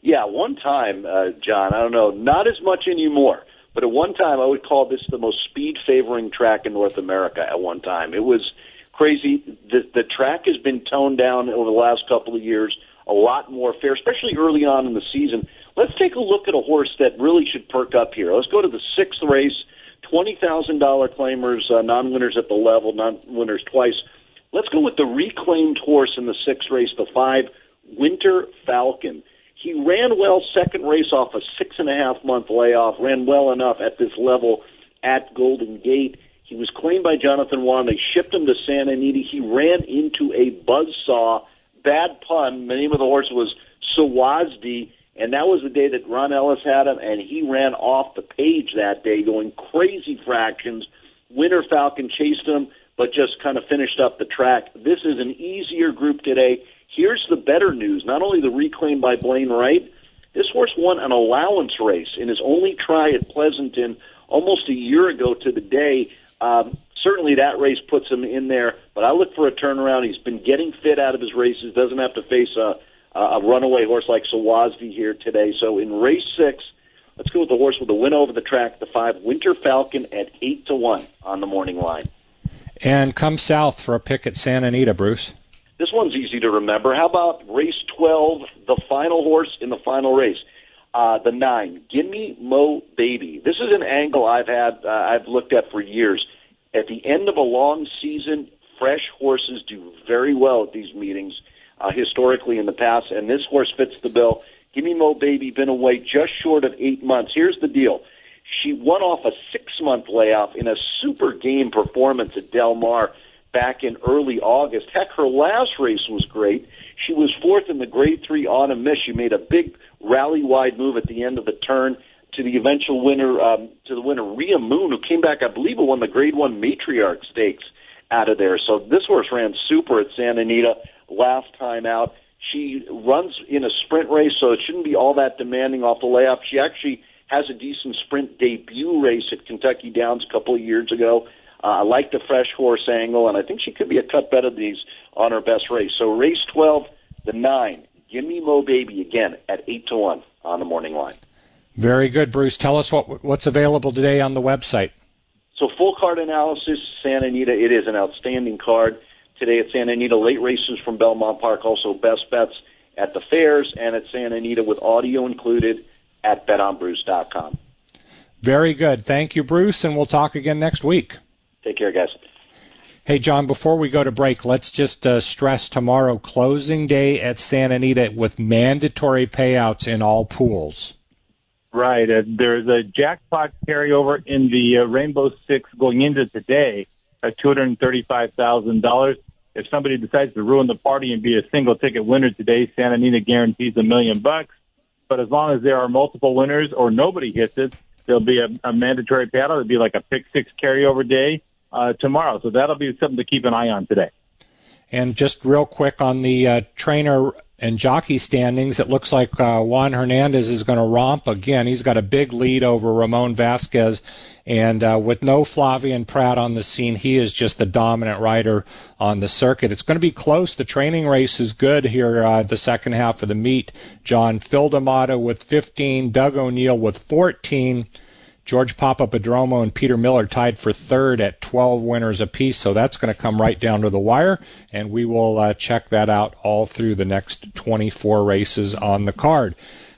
Yeah, one time, uh, John, I don't know, not as much anymore, but at one time I would call this the most speed favoring track in North America at one time. It was crazy. The, the track has been toned down over the last couple of years, a lot more fair, especially early on in the season. Let's take a look at a horse that really should perk up here. Let's go to the sixth race, $20,000 claimers, uh, non-winners at the level, non-winners twice. Let's go with the reclaimed horse in the sixth race, the five, Winter Falcon. He ran well second race off a six and a half month layoff, ran well enough at this level at Golden Gate. He was claimed by Jonathan Wong. They shipped him to Santa Anita. He ran into a buzzsaw. Bad pun. The name of the horse was Sawazdi, and that was the day that Ron Ellis had him, and he ran off the page that day, going crazy fractions. Winter Falcon chased him, but just kind of finished up the track. This is an easier group today. Here's the better news. Not only the reclaim by Blaine Wright, this horse won an allowance race in his only try at Pleasanton almost a year ago to the day. Um, certainly that race puts him in there, but I look for a turnaround. He's been getting fit out of his races, doesn't have to face a, a runaway horse like Sawazvi here today. So in race six, let's go with the horse with the win over the track, the five Winter Falcon at eight to one on the morning line. And come south for a pick at Santa Anita, Bruce. This one's easy to remember. How about race 12, the final horse in the final race? Uh, the nine, Gimme Mo Baby. This is an angle I've had, uh, I've looked at for years. At the end of a long season, fresh horses do very well at these meetings, uh, historically in the past, and this horse fits the bill. Gimme Mo Baby been away just short of eight months. Here's the deal. She won off a six month layoff in a super game performance at Del Mar back in early August. Heck, her last race was great. She was fourth in the Grade 3 Autumn Miss. She made a big rally wide move at the end of the turn to the eventual winner, um, to the winner, Rhea Moon, who came back, I believe, won the Grade 1 Matriarch Stakes out of there. So this horse ran super at Santa Anita last time out. She runs in a sprint race, so it shouldn't be all that demanding off the layoff. She actually has a decent sprint debut race at Kentucky Downs a couple of years ago. Uh, I like the fresh horse angle, and I think she could be a cut better than these on her best race. So race 12, the 9, Give Me Mo Baby again at 8 to 1 on the morning line. Very good, Bruce. Tell us what what's available today on the website. So full card analysis, Santa Anita. It is an outstanding card today at Santa Anita. Late races from Belmont Park, also best bets at the fairs and at Santa Anita with audio included at betonbruce.com. Very good. Thank you, Bruce, and we'll talk again next week. Take care, guys. Hey, John, before we go to break, let's just uh, stress tomorrow closing day at Santa Anita with mandatory payouts in all pools. Right. Uh, there's a jackpot carryover in the uh, Rainbow Six going into today at $235,000. If somebody decides to ruin the party and be a single ticket winner today, Santa Anita guarantees a million bucks. But as long as there are multiple winners or nobody hits it, there'll be a, a mandatory payout. It'll be like a pick six carryover day uh, tomorrow. So that'll be something to keep an eye on today. And just real quick on the uh, trainer and jockey standings, it looks like uh, Juan Hernandez is going to romp again. He's got a big lead over Ramon Vasquez, and uh, with no Flavien Prat on the scene, he is just the dominant rider on the circuit. It's going to be close. The training race is good here. Uh, the second half of the meet, John Phil D'Amato with 15, Doug O'Neill with 14. George Papaprodromou and Peter Miller tied for third at 12 winners apiece, so that's going to come right down to the wire, and we will uh, check that out all through the next 24 races on the card.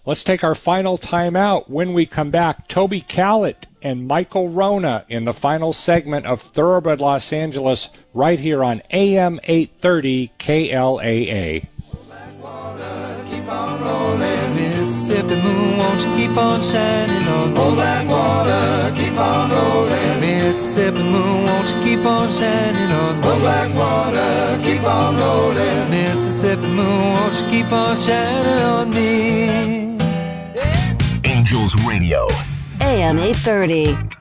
Let's take our final time out. When we come back, Toby Callett and Michael Wrona in the final segment of Thoroughbred Los Angeles right here on AM 830 KLAA. Mississippi moon, won't you keep on shining on me? Old black water, keep on rolling. Mississippi moon, won't you keep on shining on me? Oh, black water, keep on rolling. Mississippi moon, won't you keep on shining on me? Angels Radio. AM 830.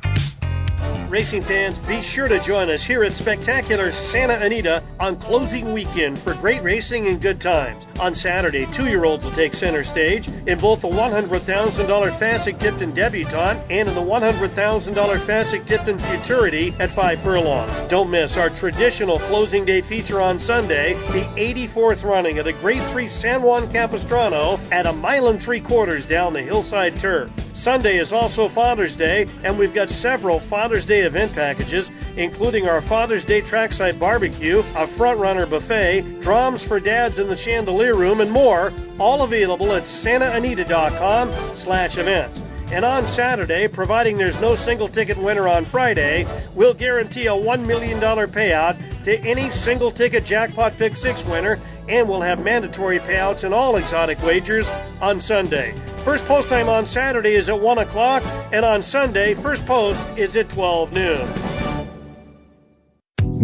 Racing fans, be sure to join us here at Spectacular Santa Anita on closing weekend for great racing and good times. On Saturday, two year olds will take center stage in both the $100,000 Fasig-Tipton Debutante and in the $100,000 Fasig-Tipton Futurity at 5 furlongs. Don't miss our traditional closing day feature on Sunday, the 84th running of the Grade 3 San Juan Capistrano at a mile and three quarters down the hillside turf. Sunday is also Father's Day, and we've got several Father's Day event packages, including our Father's Day trackside barbecue, a front runner buffet, drums for dads in the chandelier room, and more, all available at santaanita.com slash events. And on Saturday, providing there's no single ticket winner on Friday, we'll guarantee a $1 million payout to any single ticket jackpot pick six winner, and we'll have mandatory payouts in all exotic wagers on Sunday. First post time on Saturday is at 1 o'clock, and on Sunday, first post is at 12 noon.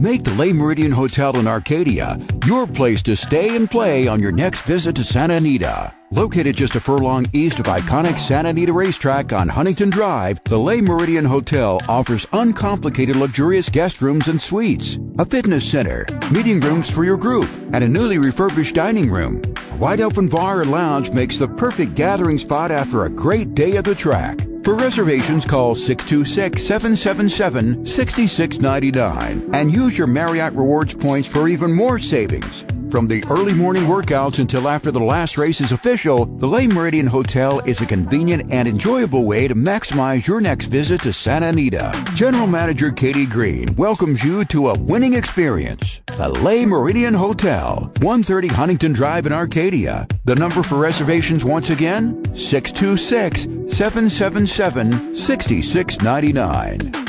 Make the Le Méridien Hotel in Arcadia your place to stay and play on your next visit to Santa Anita. Located just a furlong east of iconic Santa Anita Racetrack on Huntington Drive, the Le Méridien Hotel offers uncomplicated luxurious guest rooms and suites, a fitness center, meeting rooms for your group, and a newly refurbished dining room. A wide open bar or lounge makes the perfect gathering spot after a great day at the track. For reservations, call 626 777 6699 and use your Marriott Rewards points for even more savings. From the early morning workouts until after the last race is official, the Le Méridien Hotel is a convenient and enjoyable way to maximize your next visit to Santa Anita. General Manager Katie Green welcomes you to a winning experience. The Le Méridien Hotel, 130 Huntington Drive in Arcadia. The number for reservations once again, 626 777 6699.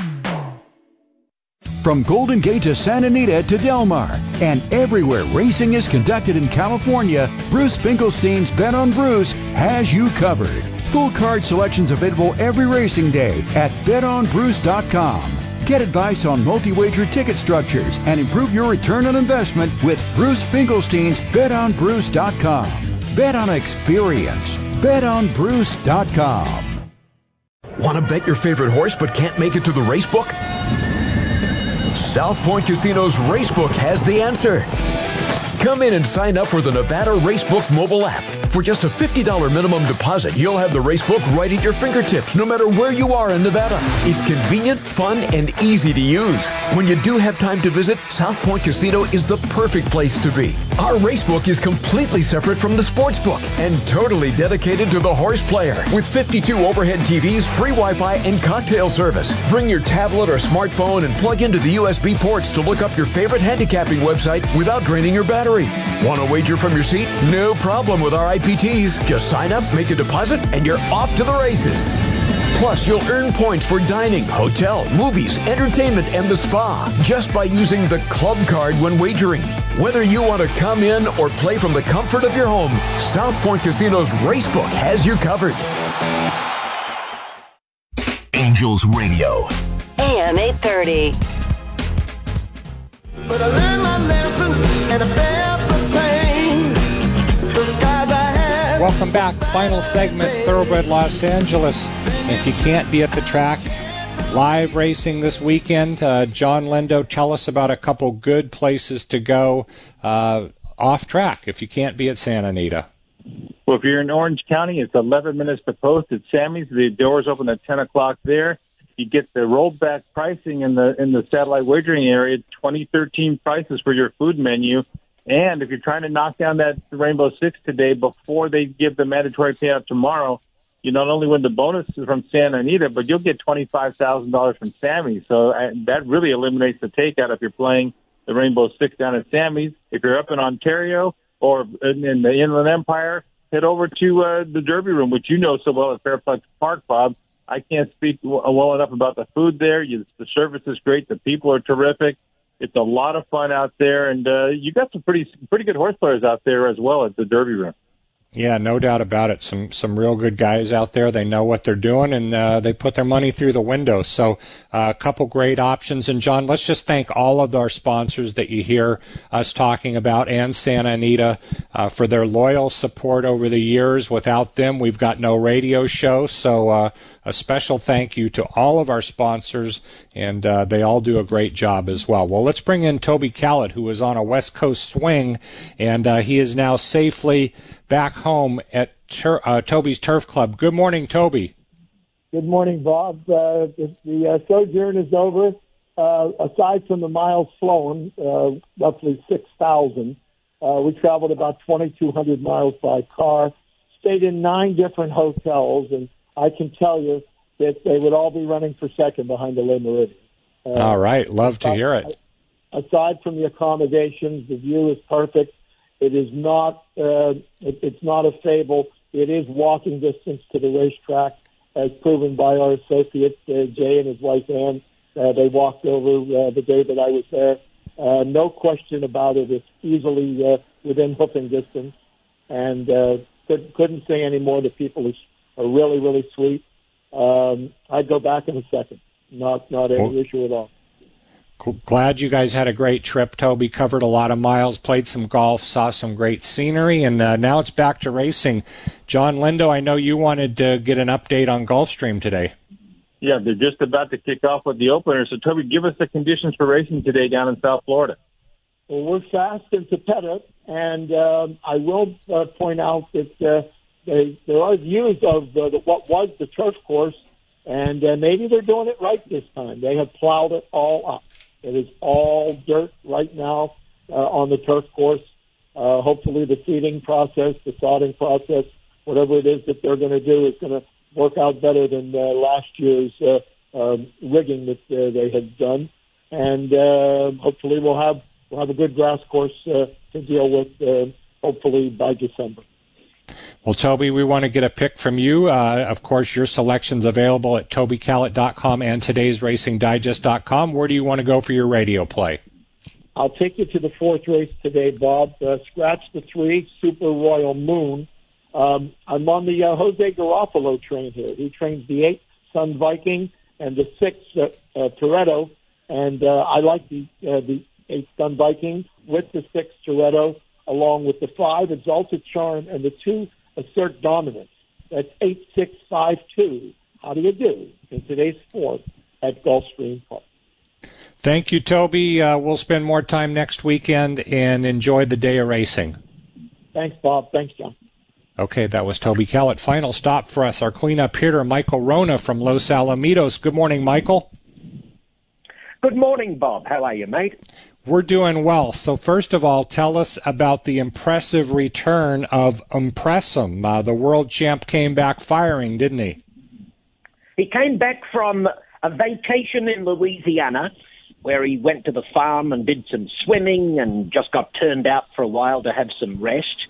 From Golden Gate to Santa Anita to Del Mar, and everywhere racing is conducted in California, Bruce Finkelstein's Bet on Bruce has you covered. Full card selections available every racing day at betonbruce.com. Get advice on multi-wager ticket structures and improve your return on investment with Bruce Finkelstein's betonbruce.com. Bet on experience. betonbruce.com. Want to bet your favorite horse but can't make it to the race book? South Point Casino's Racebook has the answer. Come in and sign up for the Nevada Racebook mobile app. For just a $50 minimum deposit, you'll have the racebook right at your fingertips, no matter where you are in Nevada. It's convenient, fun, and easy to use. When you do have time to visit, South Point Casino is the perfect place to be. Our racebook is completely separate from the sports book and totally dedicated to the horse player. With 52 overhead TVs, free Wi-Fi, and cocktail service. Bring your tablet or smartphone and plug into the USB ports to look up your favorite handicapping website without draining your battery. Want to wager from your seat? No problem with our IPTs. Just sign up, make a deposit, and you're off to the races. Plus, you'll earn points for dining, hotel, movies, entertainment, and the spa just by using the club card when wagering. Whether you want to come in or play from the comfort of your home, South Point Casino's Racebook has you covered. Angels Radio. AM 830. But I learned my lesson and I felt Welcome back. Final segment, Thoroughbred Los Angeles. If you can't be at the track, live racing this weekend. Uh, Jon Lindo, tell us about a couple good places to go uh, off track if you can't be at Santa Anita. Well, if you're in Orange County, it's 11 minutes to post at Sammy's. The doors open at 10 o'clock there. You get the rolled back pricing in the in the satellite wagering area, 2013 prices for your food menu. And if you're trying to knock down that Rainbow Six today before they give the mandatory payout tomorrow, you not only win the bonus from Santa Anita, but you'll get $25,000 from Sammy's. So uh, that really eliminates the takeout if you're playing the Rainbow Six down at Sammy's. If you're up in Ontario or in, the Inland Empire, head over to uh, the Derby Room, which you know so well at Fairplex Park, Bob. I can't speak well enough about the food there. The service is great. The people are terrific. It's a lot of fun out there, and uh, you got some pretty pretty good horse players out there as well at the Derby Room. Yeah, no doubt about it. Some some real good guys out there. They know what they're doing, and uh, they put their money through the window. So, uh, a couple great options. And John, let's just thank all of our sponsors that you hear us talking about, and Santa Anita uh, for their loyal support over the years. Without them, we've got no radio show. So, uh, a special thank you to all of our sponsors, and uh, they all do a great job as well. Well, let's bring in Toby Callett, who was on a West Coast swing, and uh, he is now safely back home at Tur- uh, Toby's Turf Club. Good morning, Toby. Good morning, Bob. Uh, the the uh, sojourn is over. Uh, aside from the miles flown, roughly 6,000, uh, we traveled about 2,200 miles by car, stayed in nine different hotels, and I can tell you that they would all be running for second behind the Le Méridien. Uh, all right, love to hear it. Aside from the accommodations, the view is perfect. It is not. Uh, it, it's not a fable. It is walking distance to the racetrack, as proven by our associate uh, Jay and his wife Ann. Uh, they walked over uh, the day that I was there. Uh, no question about it. It's easily uh, within hoofing distance, and uh, could, couldn't say any more. The people are, are really, really sweet. Um, I'd go back in a second. Not, not any Well- issue at all. Glad you guys had a great trip. Toby covered a lot of miles, played some golf, saw some great scenery, and uh, now it's back to racing. Jon Lindo, I know you wanted to get an update on Gulfstream today. Yeah, they're just about to kick off with the opener. So, Toby, give us the conditions for racing today down in South Florida. Well, we're fast in Tepetta, and um, I will uh, point out that uh, they, there are views of uh, the, what was the turf course, and uh, maybe they're doing it right this time. They have plowed it all up. It is all dirt right now uh, on the turf course. Uh, hopefully, the seeding process, the sodding process, whatever it is that they're going to do, is going to work out better than uh, last year's uh, um, rigging that uh, they had done. And uh, hopefully, we'll have we'll have a good grass course uh, to deal with. Uh, hopefully by December. Well, Toby, we want to get a pick from you. Uh, of course, your selection's available at TobyCallett.com and today'sracingdigest.com. Where do you want to go for your radio play? I'll take you to the fourth race today, Bob. Uh, scratch the three, Super Royal Moon. Um, I'm on the uh, Jose Garoffalo train here. He trains the eight Sun Viking and the six uh, uh, Toretto, and uh, I like the uh, the eight Sun Viking with the six Toretto, along with the five Exalted Charm and the two Assert Dominance. That's eight six five two. How do you do in today's sport at Gulfstream Park? Thank you, Toby. Uh, we'll spend more time next weekend and enjoy the day of racing. Thanks, Bob. Thanks, John. Okay, that was Toby Callett. Final stop for us, our cleanup hitter, Michael Wrona from Los Alamitos. Good morning, Michael. Good morning, Bob. How are you, mate? We're doing well. So, first of all, tell us about the impressive return of Impressum. Uh, the world champ came back firing, didn't he? He came back from a vacation in Louisiana where he went to the farm and did some swimming and just got turned out for a while to have some rest.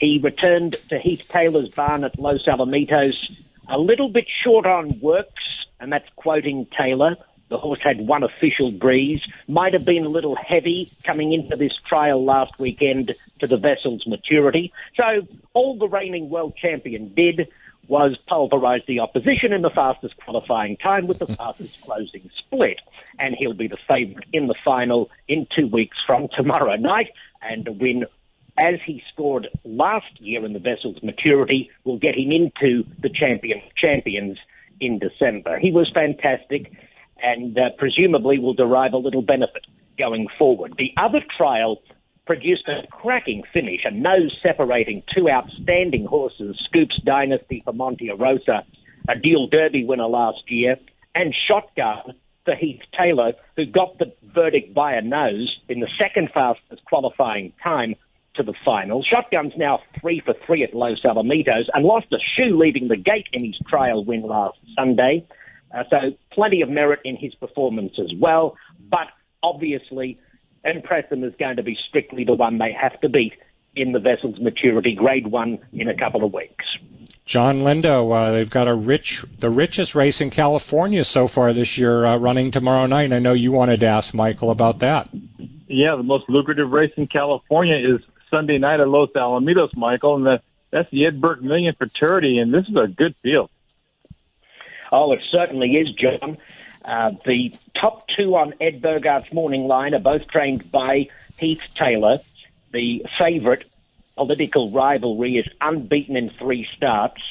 He returned to Heath Taylor's barn at Los Alamitos a little bit short on works, and that's quoting Taylor. The horse had one official breeze, might have been a little heavy coming into this trial last weekend to the Vessels Maturity. So all the reigning world champion did was pulverise the opposition in the fastest qualifying time with the fastest closing split. And he'll be the favourite in the final in two weeks from tomorrow night and a win as he scored last year in the Vessels Maturity will get him into the champion champions in December. He was fantastic and uh, presumably will derive a little benefit going forward. The other trial produced a cracking finish, a nose separating two outstanding horses, Scoops Dynasty for Monte Rosa, a Deal Derby winner last year, and Shotgun for Heath Taylor, who got the verdict by a nose in the second fastest qualifying time to the final. Shotgun's now three for three at Los Alamitos and lost a shoe leaving the gate in his trial win last Sunday. Uh, so plenty of merit in his performance as well. But obviously, Impressum is going to be strictly the one they have to beat in the Vessels Maturity, grade one, in a couple of weeks. Jon Lindo, uh, they've got a rich, the richest race in California so far this year, uh, running tomorrow night. I know you wanted to ask Michael about that. Yeah, the most lucrative race in California is Sunday night at Los Alamitos, Michael, and the that's the Ed Burke Million Futurity, and this is a good field. Oh, it certainly is, John. Uh, the top two on Ed Burgart's morning line are both trained by Heath Taylor. The favourite, political rivalry, is unbeaten in three starts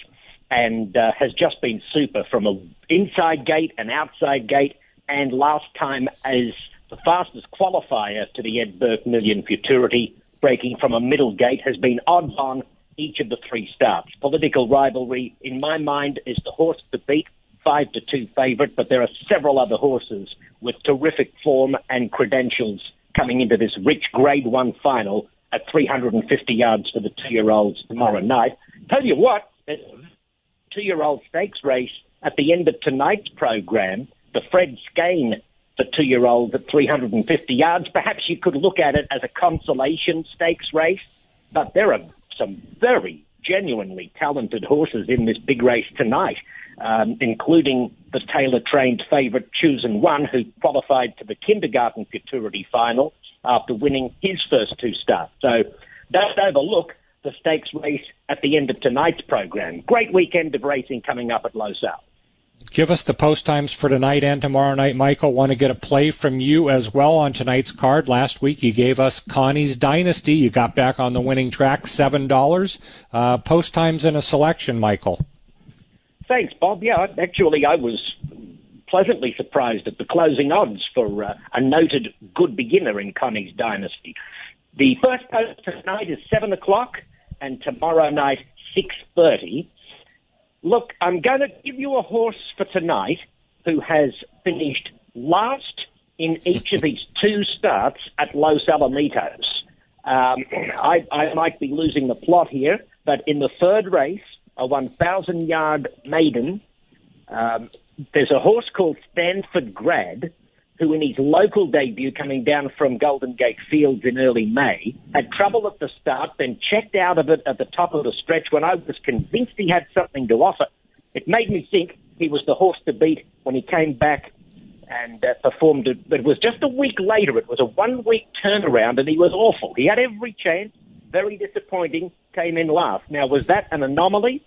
and uh, has just been super from a inside gate, an outside gate, and last time as the fastest qualifier to the Ed Burke Million Futurity, breaking from a middle gate, has been odds on each of the three starts. Political rivalry, in my mind, is the horse to beat, five to two favourite, but there are several other horses with terrific form and credentials coming into this rich Grade One final at 350 yards for the two-year-olds tomorrow night. Tell you what, two-year-old stakes race at the end of tonight's program, the Fred Skane for two-year-olds at 350 yards. Perhaps you could look at it as a consolation stakes race, but there are some very genuinely talented horses in this big race tonight, um, including the Taylor-trained favourite Chosen One, who qualified to the kindergarten futurity final after winning his first two starts. So don't overlook the stakes race at the end of tonight's program. Great weekend of racing coming up at South. Give us the post times for tonight and tomorrow night, Michael. Want to get a play from you as well on tonight's card. Last week you gave us Connie's Dynasty. You got back on the winning track, seven dollars. Uh, post times and a selection, Michael. Thanks, Bob. Yeah, actually, I was pleasantly surprised at the closing odds for uh, a noted good beginner in Connie's Dynasty. The first post tonight is seven o'clock, and tomorrow night six thirty. Look, I'm going to give you a horse for tonight who has finished last in each of his two starts at Los Alamitos. Um, I, I might be losing the plot here, but in the third race, a 1,000 yard maiden, um, there's a horse called Stanford Grad, who in his local debut coming down from Golden Gate Fields in early May had trouble at the start, then checked out of it at the top of the stretch when I was convinced he had something to offer. It made me think he was the horse to beat when he came back and uh, performed it. But it was just a week later. It was a one week turnaround and he was awful. He had every chance. Very disappointing. Came in last. Now, was that an anomaly?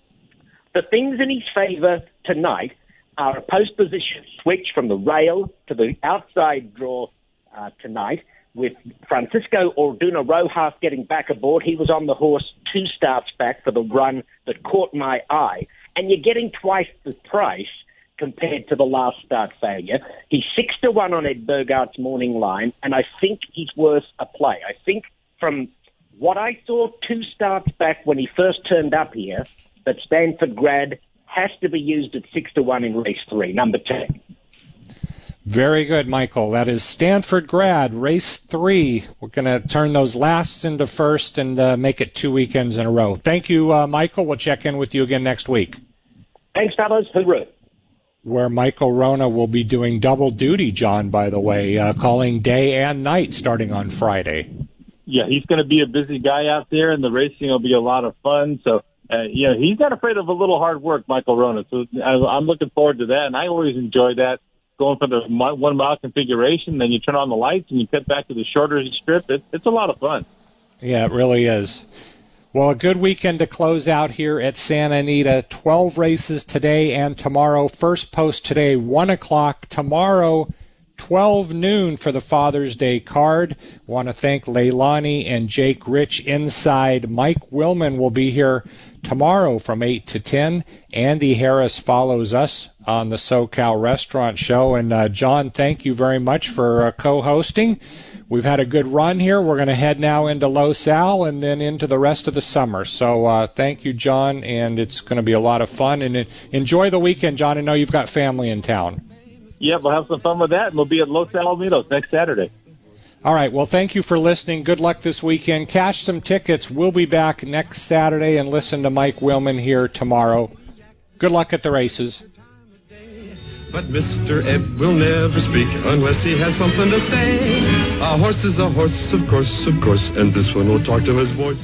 The things in his favour tonight a post position switch from the rail to the outside draw uh, tonight with Francisco Orduna Rojas getting back aboard. He was on the horse two starts back for the run that caught my eye. And you're getting twice the price compared to the last start failure. He's six to one on Ed Burgart's morning line, and I think he's worth a play. I think from what I saw two starts back when he first turned up here, that Stanford grad has to be used at six to one in race three, number ten. Very good, Michael. That is Stanford grad, race three. We're going to turn those lasts into first and uh, make it two weekends in a row. Thank you, uh, Michael. We'll check in with you again next week. Thanks, fellas. Hooroo. Where Michael Wrona will be doing double duty, John, by the way, uh, calling day and night starting on Friday. Yeah, he's going to be a busy guy out there, and the racing will be a lot of fun. So, uh, you know, he's not afraid of a little hard work, Michael Wrona. So I, I'm looking forward to that, and I always enjoy that going for the one mile configuration. Then you turn on the lights and you cut back to the shorter strip. It, it's a lot of fun. Yeah, it really is. Well, a good weekend to close out here at Santa Anita. 12 races today and tomorrow. First post today, 1 o'clock. Tomorrow, 12 noon for the Father's Day card. Want to thank Leilani and Jake Rich inside. Mike Willman will be here tomorrow from 8 to 10. Andy Harris follows us on the SoCal Restaurant Show. And uh, John, thank you very much for uh, co hosting. We've had a good run here. We're going to head now into Los Al and then into the rest of the summer. So uh, thank you, John, and it's going to be a lot of fun. And uh, enjoy the weekend, John. I know you've got family in town. Yeah, we'll have some fun with that, and we'll be at Los Alamitos next Saturday. All right. Well, thank you for listening. Good luck this weekend. Cash some tickets. We'll be back next Saturday and listen to Mike Willman here tomorrow. Good luck at the races. But Mr. Ed will never speak unless he has something to say. A horse is a horse, of course, of course, and this one will talk to his voice.